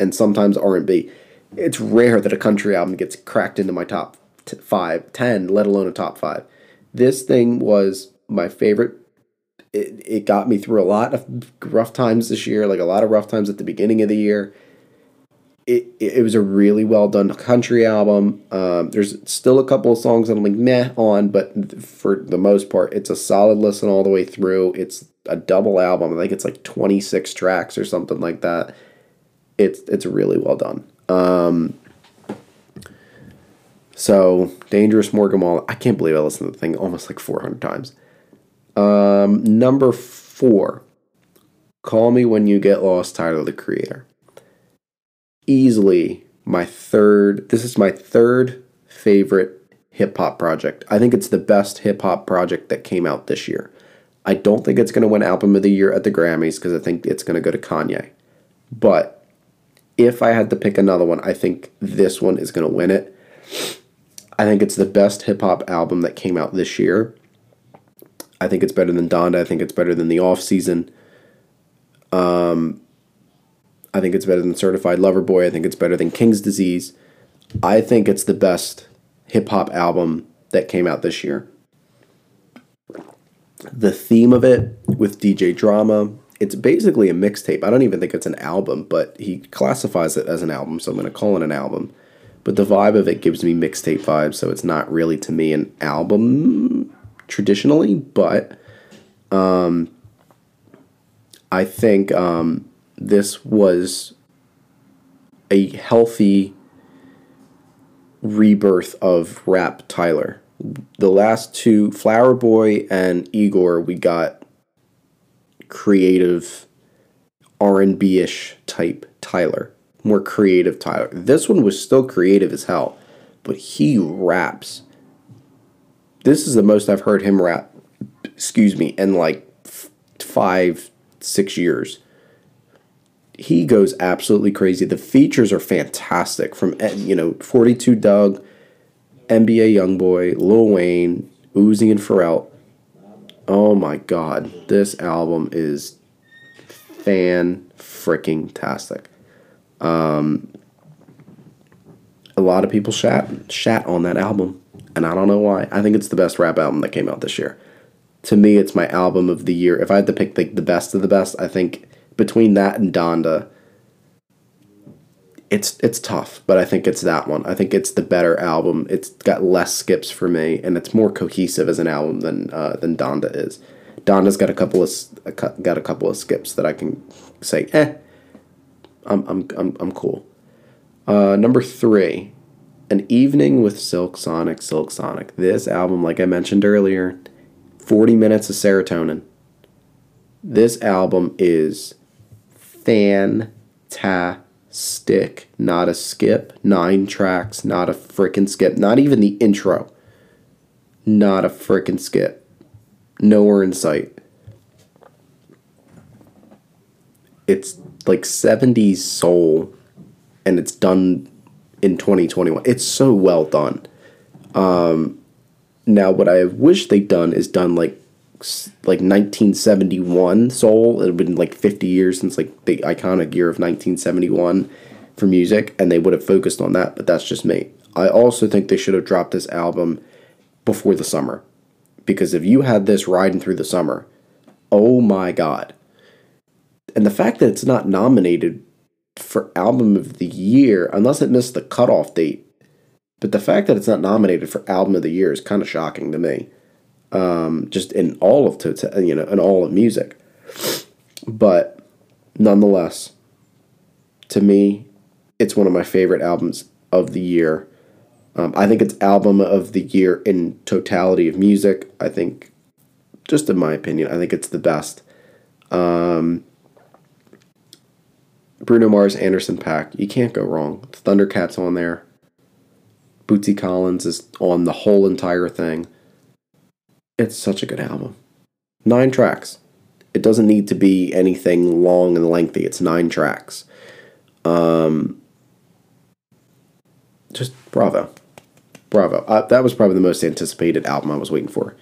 and sometimes R&B. It's rare that a country album gets cracked into my top t- 5, 10, let alone a top 5. This thing was my favorite it, it got me through a lot of rough times this year, like a lot of rough times at the beginning of the year. it, it was a really well done country album. Um, there's still a couple of songs that I'm like meh on, but for the most part, it's a solid listen all the way through. It's a double album. I think it's like 26 tracks or something like that. It's it's really well done. Um, so Dangerous Morgan Wallen. I can't believe I listened to the thing almost like 400 times. Um, number four, Call Me When You Get Lost, Tyler the Creator easily my third. This is my third favorite hip hop project. I think it's the best hip hop project that came out this year. I don't think it's going to win Album of the Year at the Grammys because I think it's going to go to Kanye. But if I had to pick another one, I think this one is going to win it. I think it's the best hip hop album that came out this year. I think it's better than Donda. I think it's better than The Off Season. Um, I think it's better than Certified Lover Boy. I think it's better than King's Disease. I think it's the best hip hop album that came out this year. The theme of it with DJ Drama, it's basically a mixtape. I don't even think it's an album, but he classifies it as an album, so I'm going to call it an album. But the vibe of it gives me mixtape vibes, so it's not really to me an album traditionally, but um, I think um, this was a healthy rebirth of rap Tyler. The last two, Flower Boy and Igor, we got creative R&B-ish type Tyler, more creative Tyler. This one was still creative as hell, but he raps. This is the most I've heard him rap, excuse me, in like f- five, six years he goes absolutely crazy. The features are fantastic from eh, you know 42 Dugg, NBA YoungBoy, Lil Wayne, Uzi and Pharrell. Oh my god, this album is fan freaking tastic. Um, a lot of people shat shat on that album, and I don't know why. I think it's the best rap album that came out this year. To me, it's my album of the year. If I had to pick like the best of the best, I think between that and Donda, it's it's tough, but I think it's that one. I think it's the better album. It's got less skips for me, and it's more cohesive as an album than uh, than Donda is. Donda's got a couple of got a couple of skips that I can say, eh, I'm I'm I'm I'm cool. Uh, number three, an evening with Silk Sonic. Silk Sonic. This album, like I mentioned earlier, forty minutes of serotonin. This album is fantastic. Not a skip. Nine tracks. Not a freaking skip. Not even the intro. Not a freaking skip. Nowhere in sight. It's like 70s soul and it's done in 2021. It's so well done. Um, now, what I wish they'd done is done like like 1971 soul. It had been like 50 years since like the iconic year of 1971 for music, and they would have focused on that. But that's just me. I also think they should have dropped this album before the summer, because if you had this riding through the summer, oh my god! And the fact that it's not nominated for album of the year, unless it missed the cutoff date, but the fact that it's not nominated for album of the year is kind of shocking to me um, just in all of total, you know, in all of music. But nonetheless, to me, it's one of my favorite albums of the year. Um, I think it's album of the year in totality of music. I think, just in my opinion, I think it's the best. Um, Bruno Mars, Anderson .Paak. You can't go wrong. Thundercat's on there. Bootsy Collins is on the whole entire thing. It's such a good album. Nine tracks. It doesn't need to be anything long and lengthy. It's nine tracks. Um, just bravo, bravo. Uh, that was probably the most anticipated album I was waiting for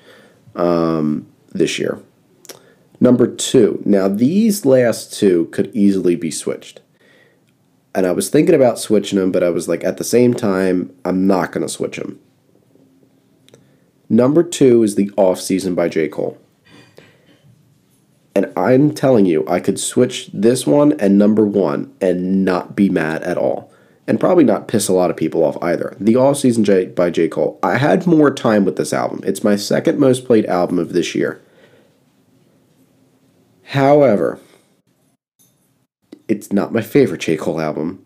um, this year. Number two. Now these last two could easily be switched, and I was thinking about switching them, but I was like, at the same time, I'm not gonna switch them Number two is the off season by J. Cole. And I'm telling you, I could switch this one and number one and not be mad at all. and probably not piss a lot of people off either. The All Season J by J. Cole. I had more time with this album. It's my second most played album of this year. However, it's not my favorite J. Cole album,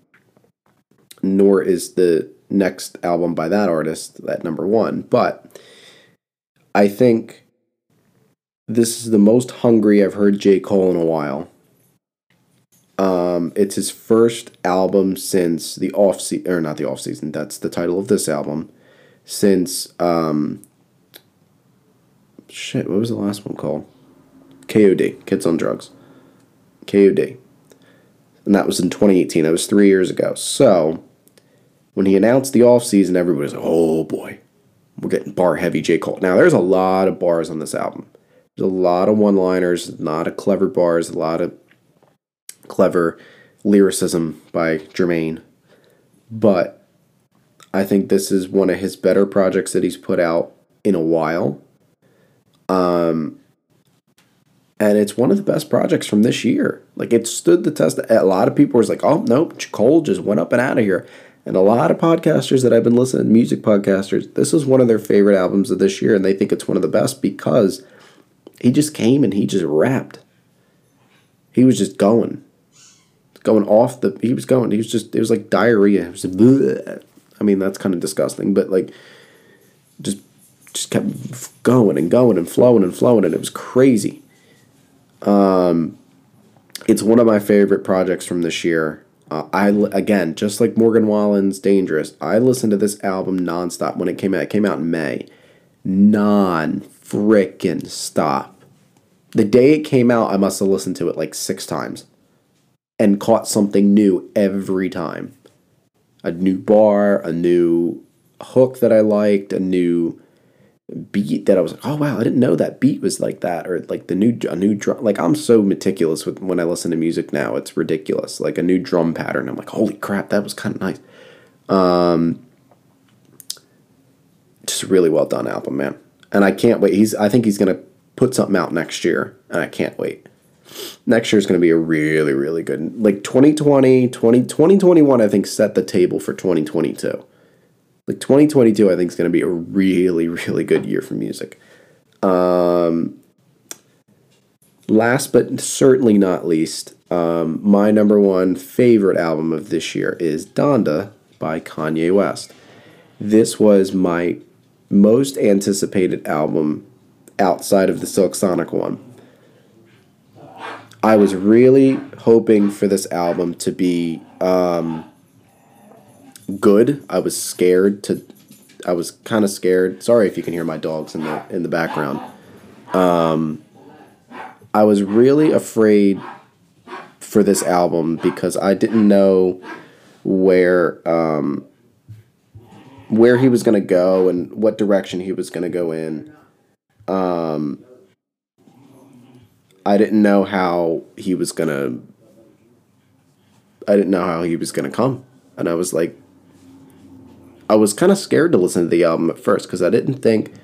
nor is the next album by that artist at number one. But I think this is the most hungry I've heard J. Cole in a while. Um, it's his first album since the off season, or not the off season. That's the title of this album. Since um, shit, what was the last one called? KOD, Kids on Drugs. KOD, and that was in 2018. That was three years ago. So when he announced the off season, everybody was like, "Oh boy, we're getting bar heavy J Cole." Now there's a lot of bars on this album. There's a lot of one liners, Not a clever bars, a lot of clever lyricism by Jermaine. But I think this is one of his better projects that he's put out in a while. Um, and it's one of the best projects from this year. Like it stood the test. A lot of people was like, "Oh nope, Cole just went up and out of here." And a lot of podcasters that I've been listening, music podcasters, this is one of their favorite albums of this year, and they think it's one of the best because he just came and he just rapped. He was just going going off the. He was going. He was just. It was like diarrhea. It was. Bleh. I mean, that's kind of disgusting, but like, just just kept going and going and flowing and flowing, and it was crazy. Um, it's one of my favorite projects from this year. Uh, I again, just like Morgan Wallen's "Dangerous," I listened to this album nonstop when it came out. It came out in May, non frickin' stop. The day it came out, I must have listened to it like six times and caught something new every time. A new bar, a new hook that I liked, a new beat that I was like, oh wow, I didn't know that beat was like that, or like the new a new drum. Like I'm so meticulous with when I listen to music now, it's ridiculous. Like a new drum pattern, I'm like, holy crap, that was kind of nice. Um, just a really well done album, man, and I can't wait. He's I think he's gonna put something out next year, and I can't wait next year is going to be a really really good like 2020 20, 2021 i think set the table for 2022 like 2022 i think is going to be a really really good year for music. Um last but certainly not least um, my number one favorite album of this year is donda by kanye west. This was my most anticipated album outside of the silk sonic one. I was really hoping for this album to be um, good. I was scared to. I was kind of scared. Sorry if you can hear my dogs in the in the background. Um, I was really afraid for this album because I didn't know where um, where he was to go and what direction he was to go in. Um, I didn't know how he was gonna. I didn't know how he was gonna come, and I was like, I was kind of scared to listen to the album at first because I didn't think,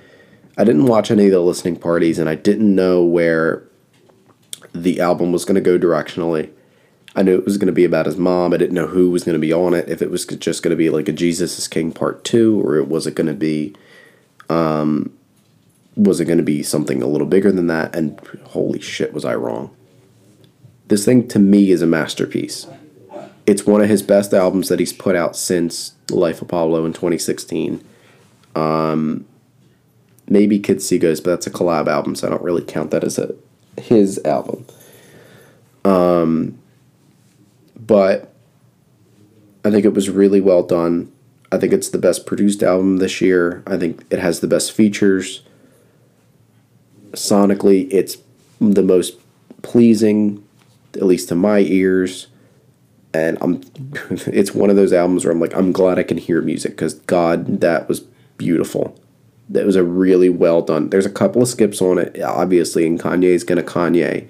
I didn't watch any of the listening parties, and I didn't know where the album was gonna go directionally. I knew it was going to be about his mom. I didn't know who was going to be on it. If it was just going to be like a Jesus is King Part Two, or was it going to be, um, was it going to be something a little bigger than that? And holy shit, was I wrong. This thing to me is a masterpiece. It's one of his best albums that he's put out since Life of Pablo in 2016. Um, maybe Kids See Ghosts, but that's a collab album, so I don't really count that as a his album. Um, but I think it was really well done. I think it's the best produced album this year. I think it has the best features sonically, it's the most pleasing, at least to my ears. And I'm, it's one of those albums where I'm like, I'm glad I can hear music because God, that was beautiful. That was a really well done. There's a couple of skips on it, obviously, and Kanye's gonna Kanye,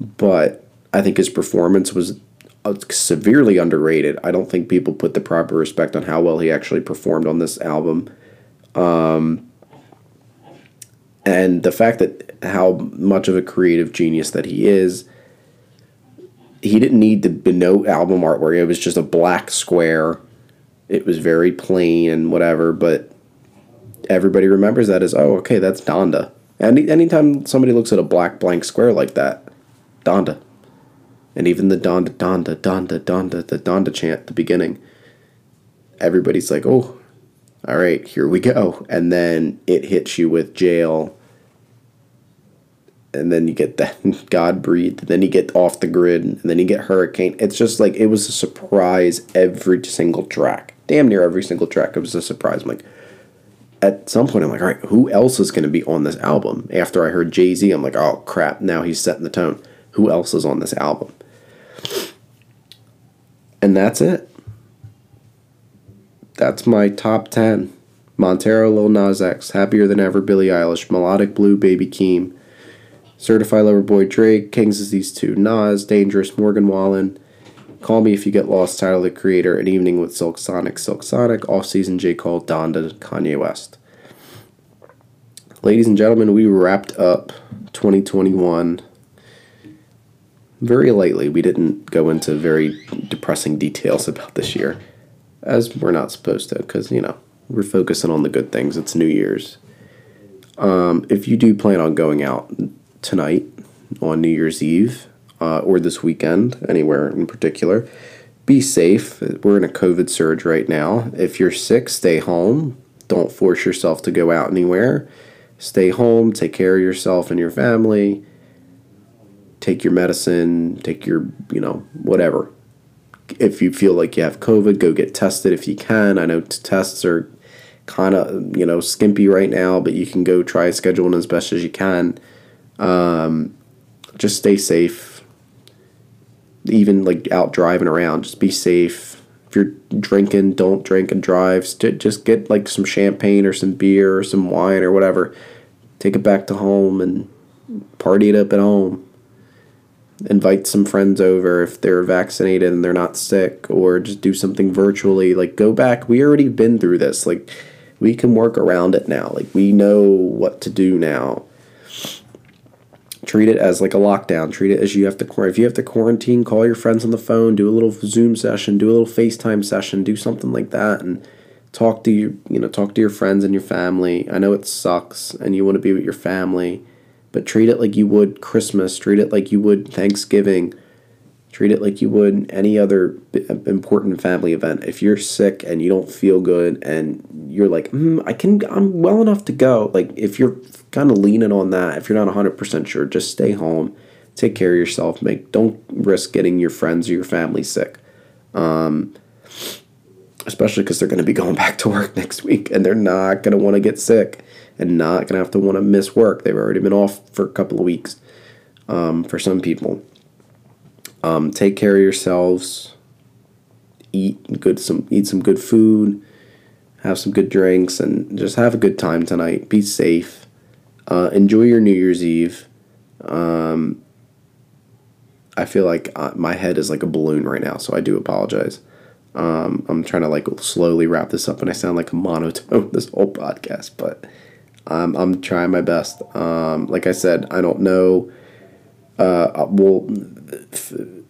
but I think his performance was uh, severely underrated. I don't think people put the proper respect on how well he actually performed on this album. Um, and the fact that how much of a creative genius that he is he didn't need to be no album artwork. It was just a black square. It was very plain and whatever, but everybody remembers that as oh okay that's Donda. Any anytime somebody looks at a black blank square like that, Donda. And even the Donda Donda Donda Donda the Donda chant at the beginning. Everybody's like, oh, all right, here we go. And then it hits you with jail. And then you get that God breathed. Then you get off the grid. And then you get hurricane. It's just like it was a surprise every single track. Damn near every single track. It was a surprise. I'm like, at some point, I'm like, all right, who else is going to be on this album? After I heard Jay Z, I'm like, oh crap, now he's setting the tone. Who else is on this album? And that's it. That's my top 10. Montero, Lil Nas X, Happier Than Ever, Billie Eilish, Melodic Blue, Baby Keem, Certified Lover Boy, Drake, King's Disease II, Nas, Dangerous, Morgan Wallen, Call Me If You Get Lost, Tyler the Creator, An Evening with Silk Sonic, Silk Sonic, Off Season J. Cole, Donda, Kanye West. Ladies and gentlemen, we wrapped up 2021 very lightly. We didn't go into very depressing details about this year, as we're not supposed to, because, you know, we're focusing on the good things. It's New Year's. Um, if you do plan on going out tonight on New Year's Eve, uh, or this weekend, anywhere in particular. Be safe. We're in a COVID surge right now. If you're sick, stay home. Don't force yourself to go out anywhere. Stay home, take care of yourself and your family. Take your medicine, take your, you know, whatever. If you feel like you have COVID, go get tested if you can. I know tests are kind of, you know, skimpy right now, but you can go try scheduling as best as you can. Um, just stay safe even like out driving around, just be safe. If you're drinking, don't drink and drive. Just get like some champagne or some beer or some wine or whatever. Take it back to home and party it up at home. Invite some friends over if they're vaccinated and they're not sick, or just do something virtually. Like, go back. We already been through this. Like, we can work around it now. Like, we know what to do now treat it as like a lockdown. Treat it as you have to. If you have to quarantine, call your friends on the phone, do a little Zoom session, do a little FaceTime session, do something like that, and talk to you. You know, talk to your friends and your family. I know it sucks, and you want to be with your family, but treat it like you would Christmas. Treat it like you would Thanksgiving. Treat it like you would any other important family event. If you're sick and you don't feel good and you're like, mm, I can, I'm well enough to go. Like if you're kind of leaning on that, if you're not 100% sure, just stay home, take care of yourself. Make don't risk getting your friends or your family sick. Um, especially because they're going to be going back to work next week and they're not going to want to get sick and not going to have to want to miss work. They've already been off for a couple of weeks um, for some people. Um, take care of yourselves. Eat good some eat some good food. Have some good drinks and just have a good time tonight. Be safe. Uh, enjoy your New Year's Eve. Um, I feel like uh, my head is like a balloon right now, so I do apologize. Um, I'm trying to like slowly wrap this up, and I sound like a monotone this whole podcast, but um, I'm trying my best. Um, like I said, I don't know. Uh, we'll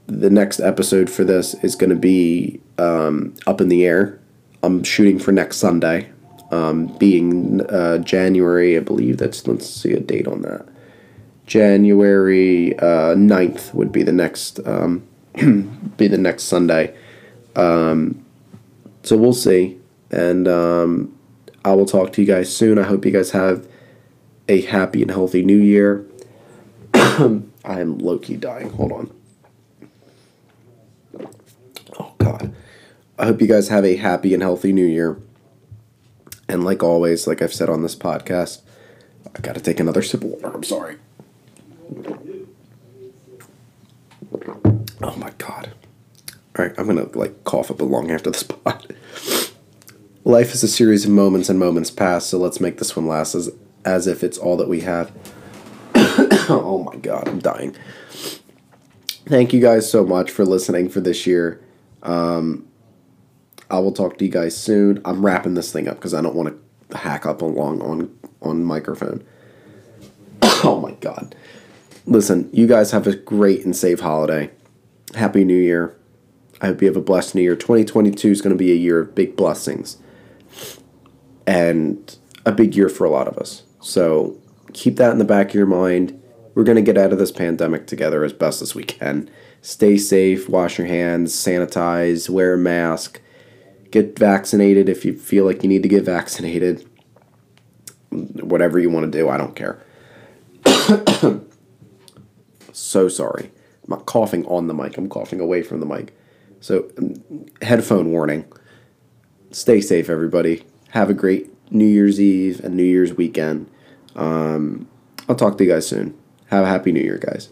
the next episode for this is going to be um, up in the air. I'm shooting for next Sunday, um, being uh, January, I believe that's, let's see a date on that. January uh, 9th would be the next, um, be the next Sunday. Um, so we'll see. And um, I will talk to you guys soon. I hope you guys have a happy and healthy new year. I am low key dying. Hold on. Oh, God. I hope you guys have a happy and healthy new year. And like always, like I've said on this podcast, I gotta take another sip of water. I'm sorry. Oh my God. All right, I'm gonna like cough up a lung after this pot. Life is a series of moments and moments pass, so let's make this one last as, as if it's all that we have. oh my God, I'm dying. Thank you guys so much for listening for this year. Um, I will talk to you guys soon. I'm wrapping this thing up because I don't want to hack up along on on microphone. oh my god. Listen, you guys have a great and safe holiday. Happy New Year. I hope you have a blessed New Year. 2022 is going to be a year of big blessings and a big year for a lot of us. So keep that in the back of your mind. We're going to get out of this pandemic together as best as we can. Stay safe, wash your hands, sanitize, wear a mask, get vaccinated if you feel like you need to get vaccinated. Whatever you want to do, I don't care. so sorry. I'm not coughing on the mic, I'm coughing away from the mic. So, um, headphone warning. Stay safe, everybody. Have a great New Year's Eve and New Year's weekend. Um, I'll talk to you guys soon. Have a happy New Year, guys.